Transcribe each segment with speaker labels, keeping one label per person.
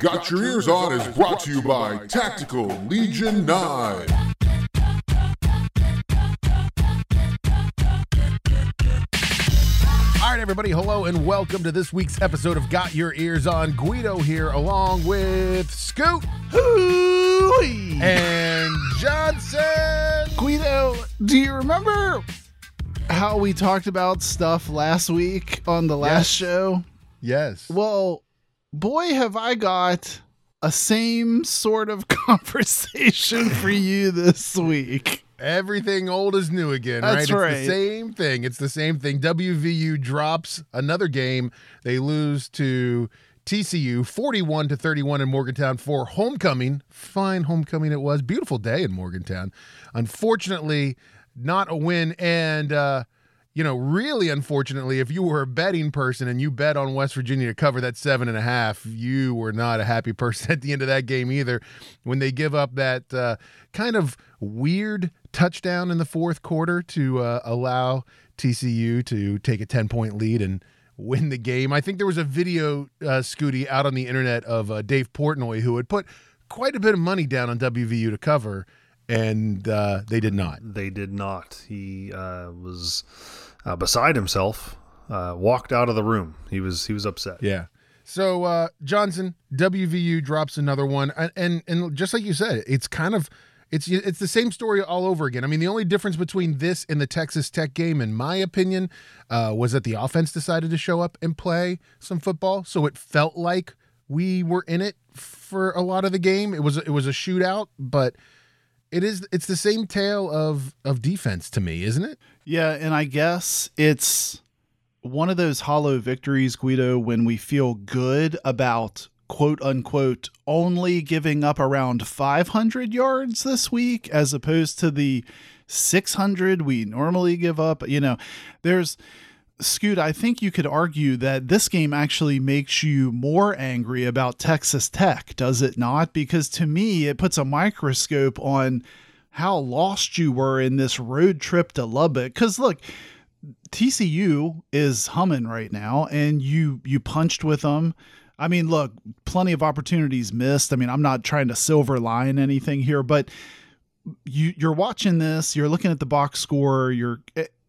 Speaker 1: Got Your Ears On is brought to you by Tactical Legion 9.
Speaker 2: All right, everybody, hello and welcome to this week's episode of Got Your Ears On. Guido here, along with Scoot Hoo and Johnson.
Speaker 3: Guido, do you remember how we talked about stuff last week on the last
Speaker 2: Yes.
Speaker 3: show?
Speaker 2: Yes.
Speaker 3: Well, boy, have I got a same sort of conversation for you this week.
Speaker 2: Everything old is new again,
Speaker 3: That's
Speaker 2: right?
Speaker 3: right.
Speaker 2: It's the same thing. It's the same thing. WVU drops another game. They lose to TCU 41 to 31 in Morgantown for homecoming. Fine homecoming it was. Beautiful day in Morgantown. Unfortunately, not a win. And, uh, you know, really unfortunately, if you were a betting person and you bet on West Virginia to cover that seven and a half, you were not a happy person at the end of that game either. When they give up that uh, kind of weird touchdown in the fourth quarter to uh, allow TCU to take a 10 point lead and win the game. I think there was a video, uh, Scooty, out on the internet of uh, Dave Portnoy who had put quite a bit of money down on WVU to cover, and uh, they did not.
Speaker 4: They did not. He uh, was uh, beside himself. Uh, walked out of the room. He was he was upset.
Speaker 2: Yeah. So uh, Johnson, WVU drops another one, and, and and just like you said, it's kind of it's it's the same story all over again. I mean, the only difference between this and the Texas Tech game, in my opinion, uh, was that the offense decided to show up and play some football, so it felt like we were in it for a lot of the game. It was it was a shootout, but it is it's the same tale of of defense to me, isn't it?
Speaker 3: Yeah, and I guess it's one of those hollow victories, Guido, when we feel good about quote unquote only giving up around 500 yards this week as opposed to the 600 we normally give up. You know, there's Scoot, I think you could argue that this game actually makes you more angry about Texas Tech, does it not? Because to me, it puts a microscope on how lost you were in this road trip to Lubbock. Because look, TCU is humming right now, and you you punched with them. I mean, look, plenty of opportunities missed. I mean, I'm not trying to silver line anything here, but you you're watching this, you're looking at the box score, you're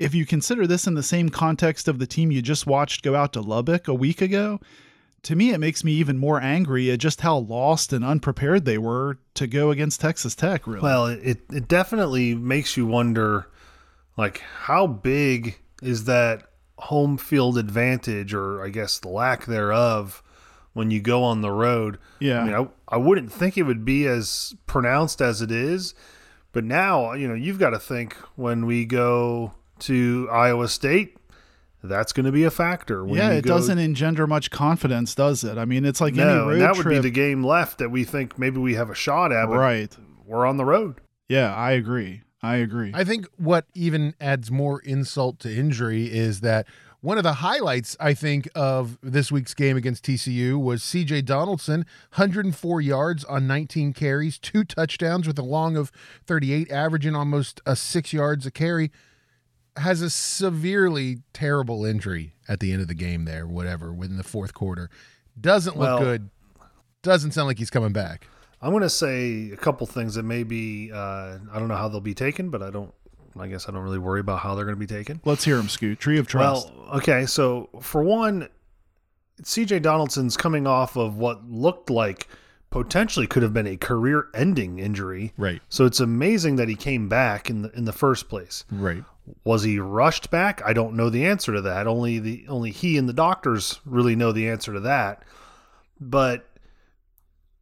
Speaker 3: if you consider this in the same context of the team you just watched go out to Lubbock a week ago, to me it makes me even more angry at just how lost and unprepared they were to go against Texas Tech, really.
Speaker 4: Well, it it definitely makes you wonder, like how big is that home field advantage, or I guess the lack thereof, when you go on the road.
Speaker 3: Yeah.
Speaker 4: I mean, I, I wouldn't think it would be as pronounced as it is, but now you know you've got to think when we go to Iowa State, that's going to be a factor. When
Speaker 3: yeah, it
Speaker 4: go-
Speaker 3: doesn't engender much confidence, does it? I mean, it's like any
Speaker 4: No,
Speaker 3: road
Speaker 4: and that
Speaker 3: trip.
Speaker 4: would be the game left that we think maybe we have a shot at. But
Speaker 3: right.
Speaker 4: we're on the road.
Speaker 3: Yeah, I agree. I agree.
Speaker 2: I think what even adds more insult to injury is that one of the highlights, I think, of this week's game against TCU was CJ Donaldson, 104 yards on 19 carries, two touchdowns with a long of 38, averaging almost a six yards a carry. Has a severely terrible injury at the end of the game there, whatever, within the fourth quarter. Doesn't look
Speaker 4: Well-
Speaker 2: good. Doesn't sound like he's coming back.
Speaker 4: I'm going to say a couple things that maybe uh, I don't know how they'll be taken, but I don't. I guess I don't really worry about how they're going to be taken.
Speaker 3: Let's hear him, Scoot. Tree of trust.
Speaker 4: Well, okay, so for one, CJ Donaldson's coming off of what looked like potentially could have been a career-ending injury.
Speaker 2: Right.
Speaker 4: So it's amazing that he came back in the in the first place.
Speaker 2: Right.
Speaker 4: Was he rushed back? I don't know the answer to that. Only the only he and the doctors really know the answer to that. But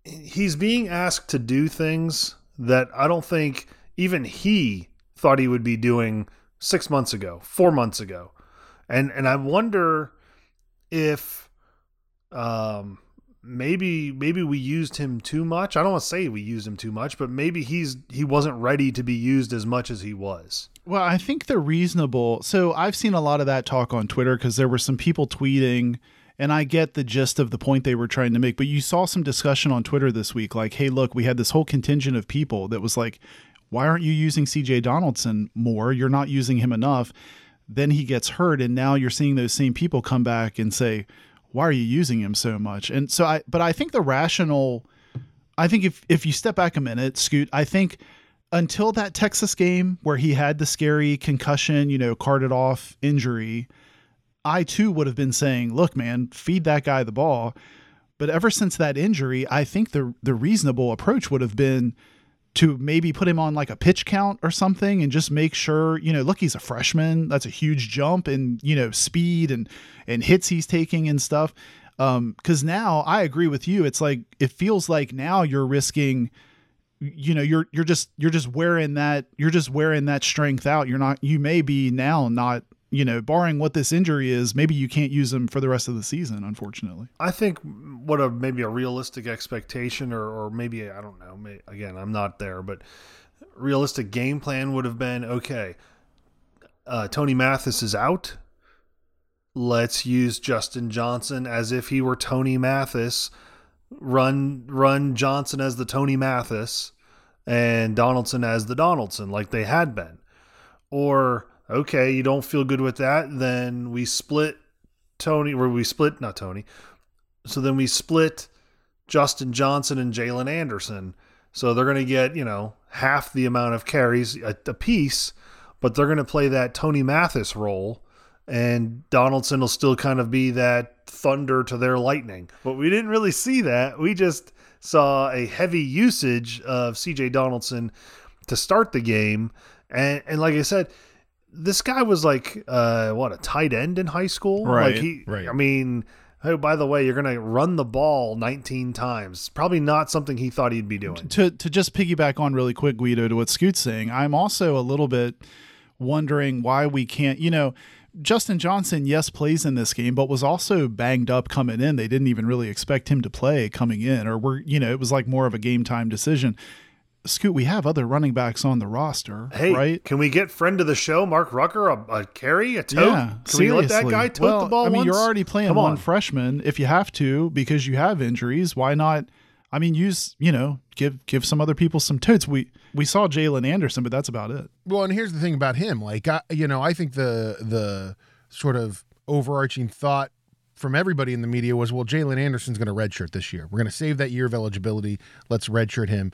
Speaker 4: he's being asked to do things that I don't think even he thought he would be doing 6 months ago, 4 months ago. And and I wonder if um maybe maybe we used him too much. I don't want to say we used him too much, but maybe he's he wasn't ready to be used as much as he was.
Speaker 3: Well, I think they're reasonable. So I've seen a lot of that talk on Twitter because there were some people tweeting, and I get the gist of the point they were trying to make. But you saw some discussion on Twitter this week, like, hey, look, we had this whole contingent of people that was like, why aren't you using CJ Donaldson more? You're not using him enough. Then he gets hurt, and now you're seeing those same people come back and say, why are you using him so much? And so I, but I think the rational, I think if if you step back a minute, Scoot, I think until that Texas game where he had the scary concussion, you know, carted off injury, I too would have been saying, look, man, feed that guy the ball. But ever since that injury, I think the the reasonable approach would have been to maybe put him on like a pitch count or something and just make sure, you know, look, he's a freshman. That's a huge jump in, you know, speed and and hits he's taking and stuff. Um, cause now I agree with you. It's like it feels like now you're risking you know you're you're just you're just wearing that you're just wearing that strength out you're not you may be now not you know barring what this injury is maybe you can't use him for the rest of the season unfortunately
Speaker 4: I think what a maybe a realistic expectation, or, or maybe I don't know. Again, I'm not there, but realistic game plan would have been okay. Uh, Tony Mathis is out. Let's use Justin Johnson as if he were Tony Mathis. Run run Johnson as the Tony Mathis, and Donaldson as the Donaldson, like they had been. Or okay, you don't feel good with that, then we split Tony, where we split not Tony. So then we split Justin Johnson and Jaylen Anderson. So they're going to get, you know, half the amount of carries a, a piece, but they're going to play that Tony Mathis role. And Donaldson will still kind of be that thunder to their lightning. But we didn't really see that. We just saw a heavy usage of CJ Donaldson to start the game. And, and like I said, this guy was like, uh, what, a tight end in high school?
Speaker 3: Right,
Speaker 4: Like he,
Speaker 2: right.
Speaker 4: I mean, oh, by the way, you're going to run the ball 19 times. Probably not something he thought he'd be doing.
Speaker 3: to to just piggyback on really quick, Guido, to what Scoot's saying, I'm also a little bit wondering why we can't, you know, Justin Johnson, yes, plays in this game, but was also banged up coming in. They didn't even really expect him to play coming in, or we're, you know, it was like more of a game time decision. Scoot, we have other running backs on the roster,
Speaker 4: Hey,
Speaker 3: right?
Speaker 4: can we get friend of the show, Mark Rucker, a, a carry, a tote?
Speaker 3: Yeah,
Speaker 4: can we let that
Speaker 3: seriously.
Speaker 4: guy tote
Speaker 3: well,
Speaker 4: the ball
Speaker 3: I mean, you're already playing
Speaker 4: Come
Speaker 3: one
Speaker 4: on.
Speaker 3: freshman. If you have to, because you have injuries, why not? I mean, use you know, give give some other people some totes. We we saw Jaylen Anderson, but that's about it.
Speaker 2: Well, and here's the thing about him. Like, I, you know, I think the the sort of overarching thought from everybody in the media was, well, Jaylen Anderson's going to redshirt this year. We're going to save that year of eligibility. Let's redshirt him.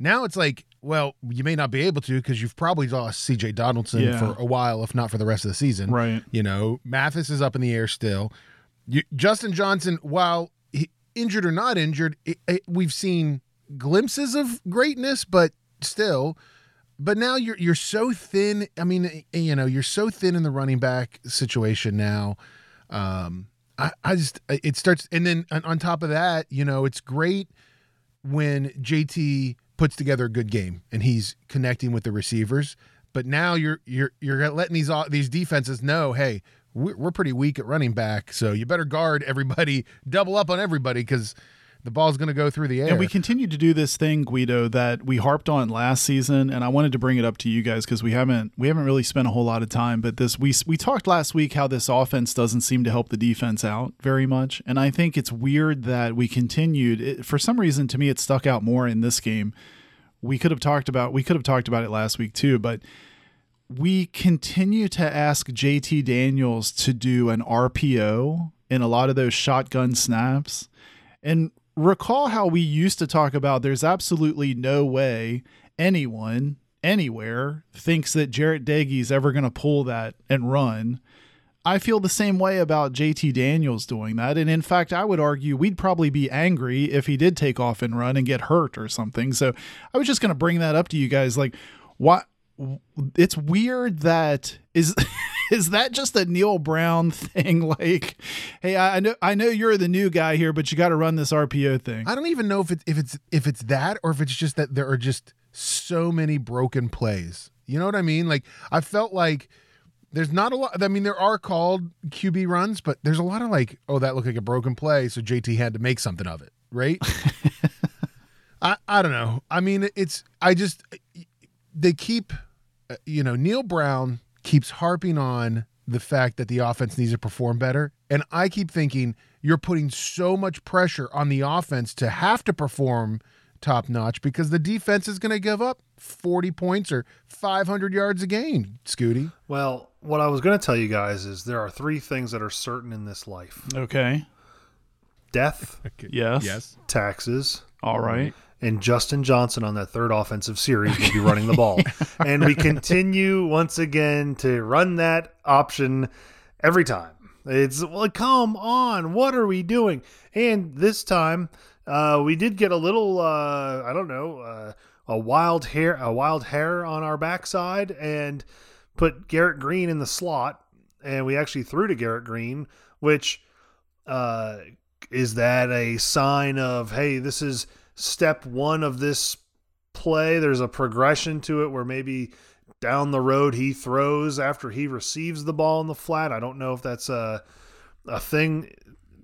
Speaker 2: Now it's like, well, you may not be able to because you've probably lost C.J. Donaldson
Speaker 3: Yeah.
Speaker 2: for a while, if not for the rest of the season.
Speaker 3: Right.
Speaker 2: You know, Mathis is up in the air still. You, Justin Johnson, while injured or not injured, it, it, we've seen glimpses of greatness, but still. But now you're you're so thin. I mean, you know, you're so thin in the running back situation now. Um, I, I just it starts, and then on, on top of that, you know, it's great when JT puts together a good game and he's connecting with the receivers. But now you're you're you're letting these these defenses know, hey, we're, pretty weak at running back, so you better guard everybody, double up on everybody because the ball's going to go through the air.
Speaker 3: And we continue to do this thing, Guido, that we harped on last season, and I wanted to bring it up to you guys because we haven't we haven't really spent a whole lot of time. But this we we talked last week how this offense doesn't seem to help the defense out very much, and I think it's weird that we continued. It, for some reason, to me, it stuck out more in this game. We could have talked about we could have talked about it last week too, but we continue to ask JT Daniels to do an RPO in a lot of those shotgun snaps. And recall how we used to talk about there's absolutely no way anyone anywhere thinks that Jarret Doege's ever going to pull that and run. I feel the same way about JT Daniels doing that. And in fact, I would argue we'd probably be angry if he did take off and run and get hurt or something. So I was just going to bring that up to you guys. Like, what? It's weird that is. Is that just a Neal Brown thing? Like, hey, I I know I know you're the new guy here, but you got to run this RPO thing.
Speaker 2: I don't even know if it's if it's if it's that or if it's just that there are just so many broken plays. You know what I mean? Like I felt like there's not a lot. I mean, there are called QB runs, but there's a lot of like, oh, that looked like a broken play, so JT had to make something of it, right? I I don't know. I mean, it's I just they keep, uh, you know, Neal Brown keeps harping on the fact that the offense needs to perform better. And I keep thinking you're putting so much pressure on the offense to have to perform top notch because the defense is going to give up 40 points or 500 yards a game, Scooty.
Speaker 4: Well, what I was going to tell you guys is there are three things that are certain in this life.
Speaker 3: Okay.
Speaker 4: death,
Speaker 3: Yes.
Speaker 2: Yes.
Speaker 4: taxes,
Speaker 3: All right.
Speaker 4: And Justin Johnson on that third offensive series will be running the ball. and we continue once again to run that option every time. It's well, come on, what are we doing? And this time, uh, we did get a little, uh, I don't know, uh, a wild hair, a wild hair on our backside, and put Garrett Greene in the slot, and we actually threw to Garrett Greene, which uh, is that a sign of hey, this is step one of this play? There's a progression to it where maybe down the road he throws after he receives the ball in the flat. I don't know if that's a a thing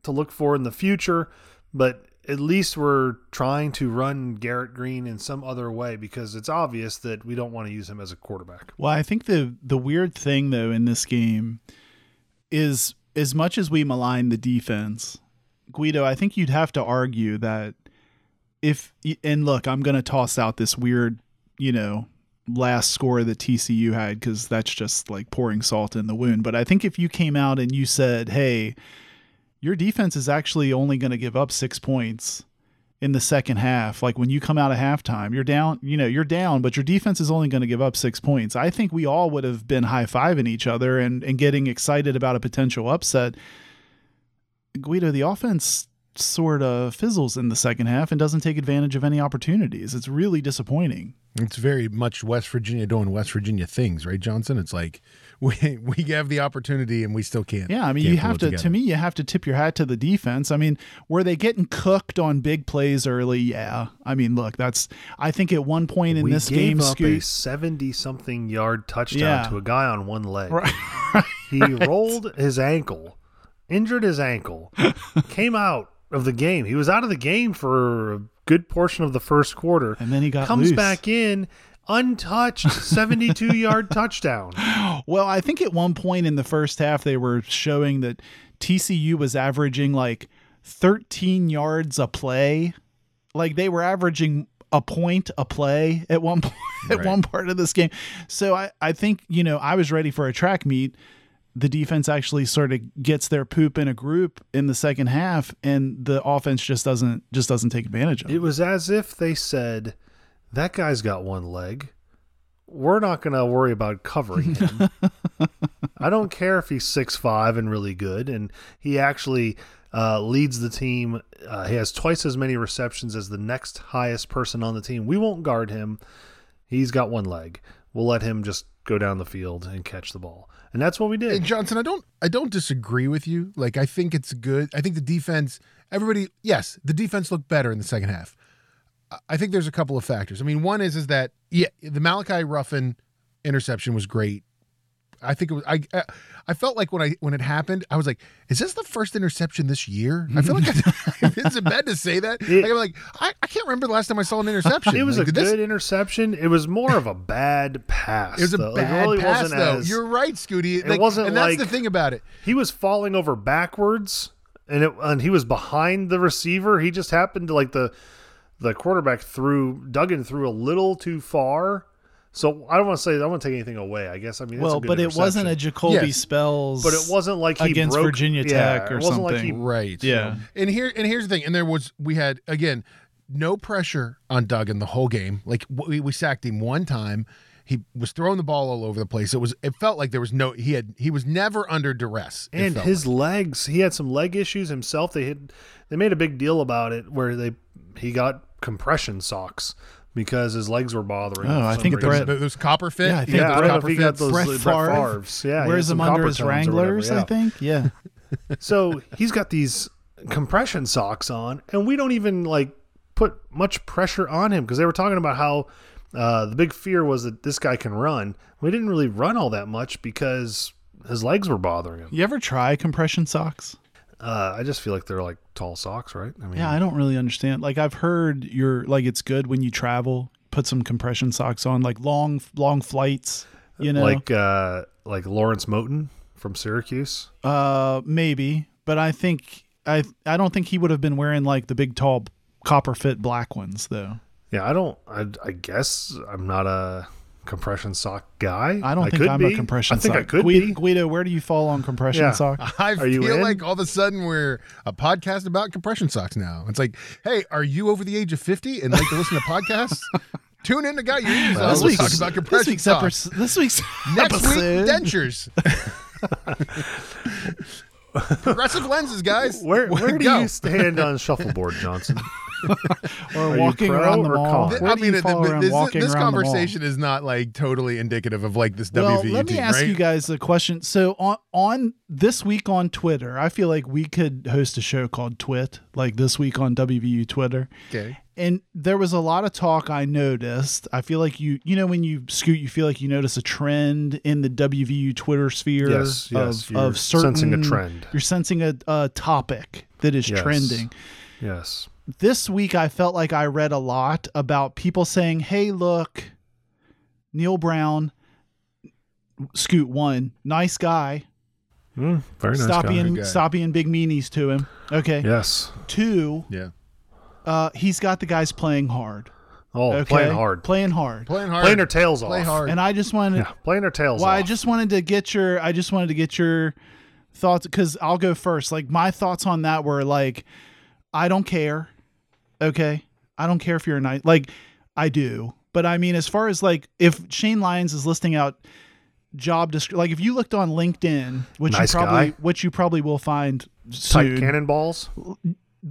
Speaker 4: to look for in the future, but at least we're trying to run Garrett Greene in some other way because it's obvious that we don't want to use him as a quarterback.
Speaker 3: Well, I think the the weird thing though in this game is as much as we malign the defense, Guido, I think you'd have to argue that if and look, I'm going to toss out this weird, you know, last score that TCU had cuz that's just like pouring salt in the wound, but I think if you came out and you said, "Hey, your defense is actually only going to give up 6 points." in the second half. Like when you come out of halftime, you're down, you know, you're down, but your defense is only going to give up six points. I think we all would have been high fiving each other and, and getting excited about a potential upset. Guido, the offense sort of fizzles in the second half and doesn't take advantage of any opportunities. It's really disappointing.
Speaker 2: It's very much West Virginia doing West Virginia things, right, Johnson? It's like we we have the opportunity and we still can't.
Speaker 3: Yeah, I mean, you have to.
Speaker 2: together.
Speaker 3: To me, you have to tip your hat to the defense. I mean, were they getting cooked on big plays early? Yeah. I mean, look, that's. I think at one point in
Speaker 4: we
Speaker 3: this
Speaker 4: gave
Speaker 3: game,
Speaker 4: up a
Speaker 3: Scoot,
Speaker 4: seventy-something yard touchdown
Speaker 3: Yeah.
Speaker 4: to a guy on one leg.
Speaker 3: Right.
Speaker 4: He rolled his ankle, injured his ankle, came out of the game. He was out of the game for a good portion of the first quarter.
Speaker 3: and then he got
Speaker 4: comes
Speaker 3: loose.
Speaker 4: back in, untouched, seventy-two yard touchdown.
Speaker 3: Well, I think at one point in the first half they were showing that TCU was averaging like 13 yards a play. Like they were averaging a point a play at one point at one part of this game. So I, I think, you know, I was ready for a track meet. The defense actually sort of gets their poop in a group in the second half and the offense just doesn't just doesn't take advantage of it.
Speaker 4: It was as if they said, "That guy's got one leg. We're not going to worry about covering him. I don't care if he's six five and really good, and he actually uh, leads the team. Uh, he has twice as many receptions as the next highest person on the team. We won't guard him. He's got one leg. We'll let him just go down the field and catch the ball, and that's what we did.
Speaker 2: Johnson, I don't I don't disagree with you. Like I think it's good. I think the defense everybody yes, the defense looked better in the second half. I think there's a couple of factors. I mean, one is is that yeah, the Malachi Ruffin interception was great. I think it was I I- I felt like when I when it happened, I was like, is this the first interception this year? I feel like I, mm-hmm. is it bad to say that?
Speaker 4: It-
Speaker 2: like I'm like, I, I can't remember the last time I saw an interception.
Speaker 4: It was
Speaker 2: Like,
Speaker 4: a
Speaker 2: this-
Speaker 4: good interception. It was more of a bad pass.
Speaker 2: it was a
Speaker 4: though. Like,
Speaker 2: bad
Speaker 4: really
Speaker 2: pass, though.
Speaker 4: as-
Speaker 2: You're right, Scooty.
Speaker 4: It wasn't
Speaker 2: and that's
Speaker 4: like-
Speaker 2: the thing about it.
Speaker 4: he was falling over backwards and it and he was behind the receiver he just happened to like the the quarterback threw Duggan threw a little too far so I don't want to say I don't want to take anything away I guess I mean it's a
Speaker 3: well,
Speaker 4: good
Speaker 3: but it wasn't a
Speaker 4: interception.
Speaker 3: Jacoby
Speaker 2: Yes.
Speaker 3: Spells
Speaker 4: but it wasn't like he
Speaker 3: against
Speaker 4: broke,
Speaker 3: Virginia
Speaker 4: yeah,
Speaker 3: Tech or
Speaker 4: it wasn't like he
Speaker 3: something.
Speaker 2: Right.
Speaker 3: Yeah.
Speaker 2: And here and here's the thing. And there was we had again no pressure on Duggan the whole game. Like we, we sacked him one time. He was throwing the ball all over the place. It was it felt like there was no he had he was never under duress.
Speaker 4: and his
Speaker 2: like.
Speaker 4: legs he had some leg issues himself they had they made a big deal about it where they he got compression socks because his legs were bothering him
Speaker 3: Oh, I think
Speaker 4: reason.
Speaker 3: Brett-
Speaker 2: those, those copper fit.
Speaker 3: Yeah, I think
Speaker 4: yeah, I
Speaker 3: Brett
Speaker 4: don't know if he got those
Speaker 3: Brett
Speaker 4: Brett Favre's. Yeah, he
Speaker 3: wears them under his
Speaker 4: tones whatever,
Speaker 3: Wranglers,
Speaker 4: yeah.
Speaker 3: I think. Yeah.
Speaker 4: So he's got these compression socks on, and we don't even like put much pressure on him because they were talking about how uh, the big fear was that this guy can run. We didn't really run all that much because his legs were bothering him.
Speaker 3: You ever try compression socks?
Speaker 4: Uh, I just feel like they're like tall socks, right? I mean,
Speaker 3: Yeah, I don't really understand. Like I've heard you're like it's good when you travel, put some compression socks on, like long long flights. You know,
Speaker 4: like uh, like Lawrence Moten from Syracuse.
Speaker 3: uh, maybe, but I think I I don't think he would have been wearing like the big tall copper fit black ones though.
Speaker 4: Yeah, I don't. I, I guess I'm not a compression sock guy.
Speaker 3: I don't think I'm
Speaker 4: be.
Speaker 3: a compression sock.
Speaker 4: I think
Speaker 3: sock.
Speaker 4: I could
Speaker 3: Guido,
Speaker 4: be.
Speaker 3: Guido, where do you fall on compression
Speaker 4: Yeah.
Speaker 3: sock?
Speaker 2: I
Speaker 4: Are you
Speaker 2: feel
Speaker 4: in?
Speaker 2: like all of a sudden we're a podcast about compression socks now. It's like, hey, are you over the age of 50 and like to listen to podcasts? Tune in to Got Your Ears
Speaker 4: Well,
Speaker 2: uh,
Speaker 4: this
Speaker 2: We'll
Speaker 4: week's-
Speaker 2: talk about
Speaker 3: This
Speaker 2: compression
Speaker 3: week's,
Speaker 2: socks.
Speaker 3: episode, this week's
Speaker 2: Next week, dentures. Progressive lenses, guys.
Speaker 4: Where where do
Speaker 2: Go.
Speaker 4: you stand on shuffleboard, Johnson?
Speaker 3: or
Speaker 4: Are
Speaker 3: walking
Speaker 4: pro
Speaker 3: around the
Speaker 4: or
Speaker 3: mall.
Speaker 4: con?
Speaker 3: Where
Speaker 2: I mean,
Speaker 3: you
Speaker 2: it-
Speaker 3: fall
Speaker 2: but
Speaker 3: around
Speaker 2: this,
Speaker 3: walking
Speaker 2: this
Speaker 3: around the mall?
Speaker 2: conversation is not like totally indicative of like this
Speaker 3: Well,
Speaker 2: WVU
Speaker 3: let me
Speaker 2: team,
Speaker 3: ask
Speaker 2: right?
Speaker 3: you guys a question. So on on this week on Twitter, I feel like we could host a show called Twit, like this week on WVU Twitter.
Speaker 2: Okay.
Speaker 3: And there was a lot of talk I noticed. I feel like you you know when you scoot, you feel like you notice a trend in the WVU Twitter sphere
Speaker 4: Yes, yes,
Speaker 3: of,
Speaker 4: you're
Speaker 3: of certain
Speaker 4: sensing a trend.
Speaker 3: You're sensing a, a topic that is
Speaker 4: Yes.
Speaker 3: trending.
Speaker 4: Yes.
Speaker 3: this week I felt like I read a lot about people saying, "Hey, look, Neal Brown, Scoot one, nice guy.
Speaker 4: Mm, very nice
Speaker 3: stop
Speaker 4: guy.
Speaker 3: being
Speaker 2: guy.
Speaker 3: stop being big meanies to him." Okay.
Speaker 4: Yes.
Speaker 3: Two,
Speaker 2: Yeah.
Speaker 3: Uh, he's got the guys playing hard.
Speaker 4: Oh,
Speaker 3: Okay,
Speaker 4: playing hard.
Speaker 3: playing hard.
Speaker 2: Playing hard.
Speaker 4: Playing their tails
Speaker 2: Play
Speaker 4: off.
Speaker 2: hard.
Speaker 3: And I just wanted,
Speaker 4: Yeah, playing their tails
Speaker 3: well,
Speaker 4: off.
Speaker 3: I just wanted to get your, I just wanted to get your thoughts because I'll go first. Like my thoughts on that were like, I don't care. Okay, I don't care if you're a nice. Like I do, but I mean, as far as like if Shane Lyons is listing out job descri- like if you looked on LinkedIn, which
Speaker 4: Nice
Speaker 3: you probably,
Speaker 4: guy.
Speaker 3: which you probably will find
Speaker 4: tight
Speaker 3: soon.
Speaker 4: cannonballs.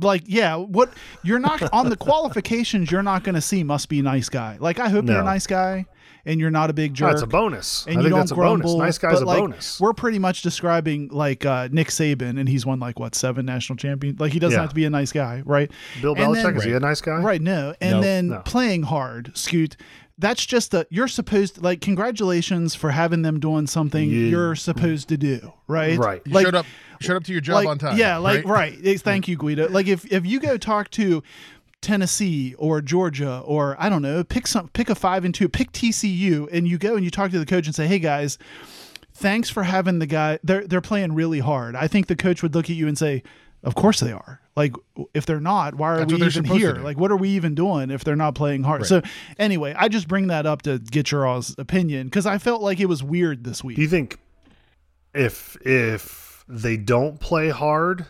Speaker 3: Like yeah what you're not on the qualifications you're not going to see must be nice guy like i hope you're a nice guy and you're not a big jerk
Speaker 4: That's a bonus.
Speaker 3: and
Speaker 4: I
Speaker 3: you
Speaker 4: think
Speaker 3: don't
Speaker 4: that's a
Speaker 3: grumble
Speaker 4: bonus. Nice guy's
Speaker 3: but,
Speaker 4: a
Speaker 3: like,
Speaker 4: bonus.
Speaker 3: we're pretty much describing like uh, nick saban and he's won like what seven national champions like he doesn't
Speaker 4: Yeah.
Speaker 3: have to be a nice guy right
Speaker 4: Bill
Speaker 3: and
Speaker 4: Belichick
Speaker 3: then-
Speaker 4: is he a nice guy?
Speaker 3: right no and
Speaker 2: No.
Speaker 3: then
Speaker 4: No.
Speaker 3: playing hard scoot that's just a you're supposed like congratulations for having them doing something
Speaker 4: You-
Speaker 3: you're supposed to do right
Speaker 4: Right.
Speaker 2: You
Speaker 3: like
Speaker 2: showed up showed up to your job
Speaker 3: like,
Speaker 2: on time.
Speaker 3: Yeah, like
Speaker 2: right?
Speaker 3: right. Thank you, Guido. Like if if you go talk to Tennessee or Georgia or I don't know, pick some pick a five and two, pick TCU, and you go and you talk to the coach and say, Hey guys, thanks for having the guy they're they're playing really hard. I think the coach would look at you and say, Of course they are. Like if they're not, why are
Speaker 2: That's
Speaker 3: we even here? Like what are we even doing if they're not playing hard? So anyway, I just bring that up to get your all's opinion because I felt like it was weird this week.
Speaker 4: Do you think if if they don't play hard,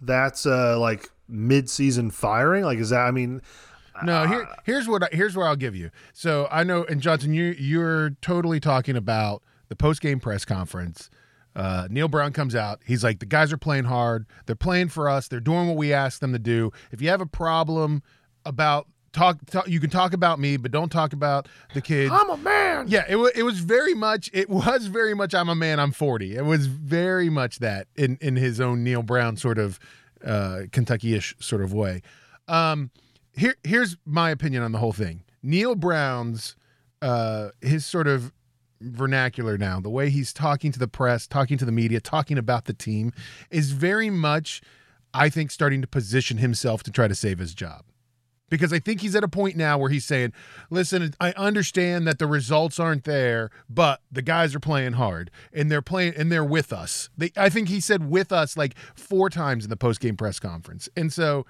Speaker 4: that's uh like mid-season firing? Like is that? I mean,
Speaker 2: No, here here's what I, here's what I'll give you. So I know, and Johnson, you you're totally talking about the post game press conference. Uh, Neal Brown comes out. He's like, the guys are playing hard. They're playing for us. They're doing what we ask them to do. If you have a problem about talk, talk you can talk about me, but don't talk about the kids.
Speaker 4: I'm a man.
Speaker 2: Yeah, it, wa it was very much it was very much I'm a man, I'm 40. It was very much that in in his own Neal Brown sort of uh Kentucky-ish sort of way. Um here here's my opinion on the whole thing. Neal Brown's uh his sort of vernacular now, the way he's talking to the press, talking to the media, talking about the team is very much I think starting to position himself to try to save his job because I think he's at a point now where he's saying, "Listen, I understand that the results aren't there, but the guys are playing hard and they're playing and they're with us." They, I think he said "with us" like four times in the post game press conference, and so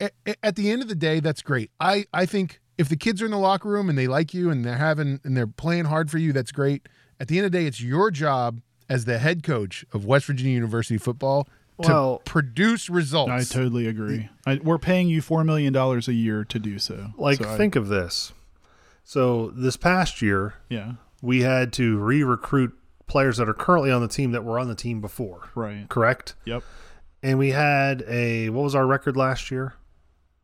Speaker 2: at, at the end of the day, that's great. I I think if the kids are in the locker room and they like you and they're having and they're playing hard for you, that's great. At the end of the day, it's your job as the head coach of West Virginia University football to
Speaker 4: Well-
Speaker 2: produce results.
Speaker 3: I totally agree. I, we're paying you four million dollars a year to do so.
Speaker 4: Like
Speaker 3: So I-
Speaker 4: think of this. So this past year,
Speaker 3: yeah,
Speaker 4: we had to re-recruit players that are currently on the team that were on the team before.
Speaker 3: right.
Speaker 4: Correct.
Speaker 3: Yep.
Speaker 4: And we had a what was our record last year?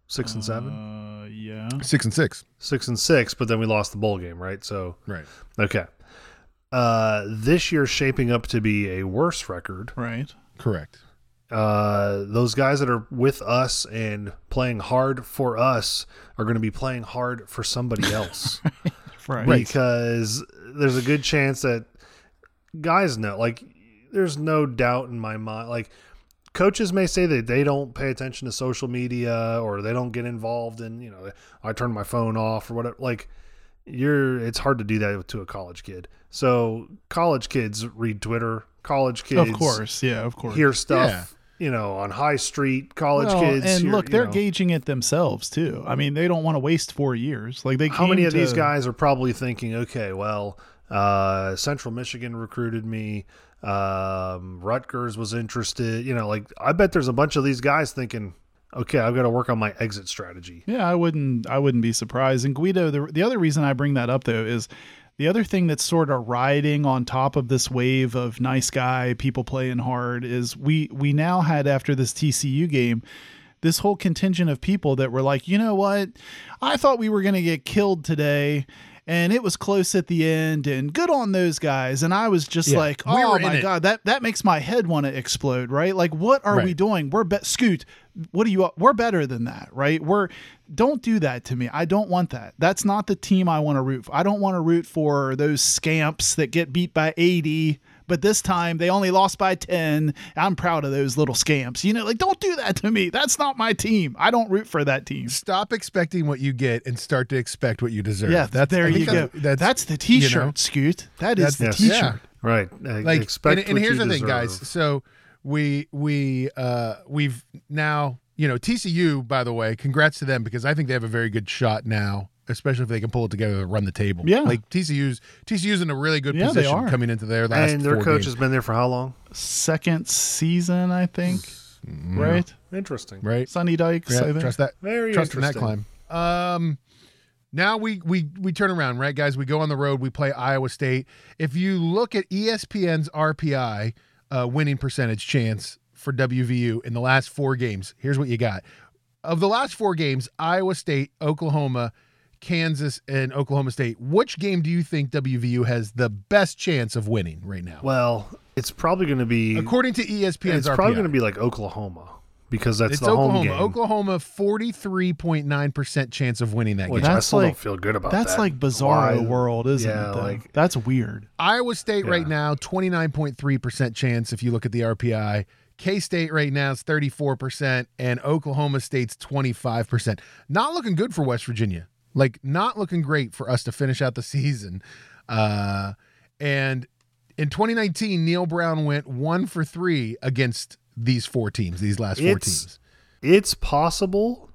Speaker 4: Six and seven.
Speaker 3: Uh, yeah.
Speaker 2: Six and six,
Speaker 4: Six and six, but then we lost the bowl game, right? So
Speaker 2: right?
Speaker 4: okay. Uh, this year's shaping up to be a worse record.
Speaker 3: Right.
Speaker 2: Correct.
Speaker 4: Uh, those guys that are with us and playing hard for us are going to be playing hard for somebody else
Speaker 3: Right.
Speaker 4: because there's a good chance that guys know. Like, there's no doubt in my mind. Like, coaches may say that they don't pay attention to social media or they don't get involved in, you know, I turn my phone off or whatever. Like, you're, it's hard to do that to a college kid. So, college kids read Twitter. College kids
Speaker 3: Of course. Yeah. Of course.
Speaker 4: hear stuff
Speaker 2: Yeah.
Speaker 4: you know, on high street college
Speaker 3: Well,
Speaker 4: kids.
Speaker 3: and look, they're
Speaker 4: know,
Speaker 3: gauging it themselves too. I mean, they don't want to waste four years. Like they
Speaker 4: how many of these guys are probably thinking, okay, well, uh, Central Michigan recruited me. Um, Rutgers was interested. You know, like I bet there's a bunch of these guys thinking, okay, I've got to work on my exit strategy.
Speaker 3: Yeah, I wouldn't. I wouldn't be surprised. And Guido, the the other reason I bring that up though is the other thing that's sort of riding on top of this wave of nice guy people playing hard is we we now had after this TCU game this whole contingent of people that were like, you know what, I thought we were going to get killed today. And it was close at the end, and good on those guys. And I was just
Speaker 2: Yeah,
Speaker 3: like, "Oh
Speaker 2: in
Speaker 3: my
Speaker 2: it.
Speaker 3: god, that that makes my head want to explode!" Right? Like, what are we doing? We're be- Scoot. What are you? We're better than that, right? We're don't do that to me. I don't want that. That's not the team I want to root for. I don't want to root for those scamps that get beat by eighty. But this time they only lost by 10. I'm proud of those little scamps. You know, like, don't do that to me. That's not my team. I don't root for that team.
Speaker 2: Stop expecting what you get and start to expect what you deserve.
Speaker 3: Yeah,
Speaker 2: that's
Speaker 3: there you go.
Speaker 2: That's,
Speaker 3: That's, the t shirt,
Speaker 2: you know,
Speaker 3: Scoot. That is
Speaker 2: That's-
Speaker 3: the
Speaker 4: Yes.
Speaker 3: t shirt.
Speaker 2: Yeah.
Speaker 4: Right. Uh,
Speaker 2: like
Speaker 4: expect
Speaker 2: and, and
Speaker 4: what
Speaker 2: here's
Speaker 4: you
Speaker 2: the thing guys so we we uh we've now you know tcu by the way congrats to them because i think they have a very good shot now especially if they can pull it together to run the table
Speaker 3: Yeah.
Speaker 2: like tcu's tcu's in a really good
Speaker 3: Yeah,
Speaker 2: position coming into their last
Speaker 4: And their
Speaker 2: four
Speaker 4: coach
Speaker 2: games.
Speaker 4: has been there for how long?
Speaker 3: Second season, I think. Right?
Speaker 4: Interesting.
Speaker 2: right
Speaker 3: Sonny Dykes,
Speaker 2: Yeah,
Speaker 3: I think.
Speaker 2: trust that
Speaker 4: Very
Speaker 2: trust in that climb um now we we we turn around right guys we go on the road we play iowa state if you look at espn's rpi uh, winning percentage chance for wvu in the last four games here's what you got of the last four games iowa state oklahoma kansas and oklahoma state which game do you think wvu has the best chance of winning right now
Speaker 4: Well, it's probably going to be.
Speaker 2: according to ESPN. espn's
Speaker 4: it's probably going to be like Oklahoma because that's
Speaker 2: it's
Speaker 4: the
Speaker 2: Oklahoma.
Speaker 4: home game.
Speaker 2: Oklahoma, forty-three point nine percent chance of winning that
Speaker 4: which
Speaker 2: game.
Speaker 4: I
Speaker 3: That's
Speaker 4: still
Speaker 3: like-
Speaker 4: don't feel good about.
Speaker 3: That's
Speaker 4: that.
Speaker 3: like bizarro
Speaker 4: Why-
Speaker 3: world, isn't
Speaker 4: yeah,
Speaker 3: it? Though?
Speaker 4: like-
Speaker 3: That's weird.
Speaker 2: Iowa State right now, 29.3% chance if you look at the RPI. K State right now is 34%, and Oklahoma State's 25%. Not looking good for West Virginia. Like, not looking great for us to finish out the season. Uh, and in 2019, Neal Brown went one for three against these four teams, these last four
Speaker 4: It's-
Speaker 2: teams.
Speaker 4: It's possible,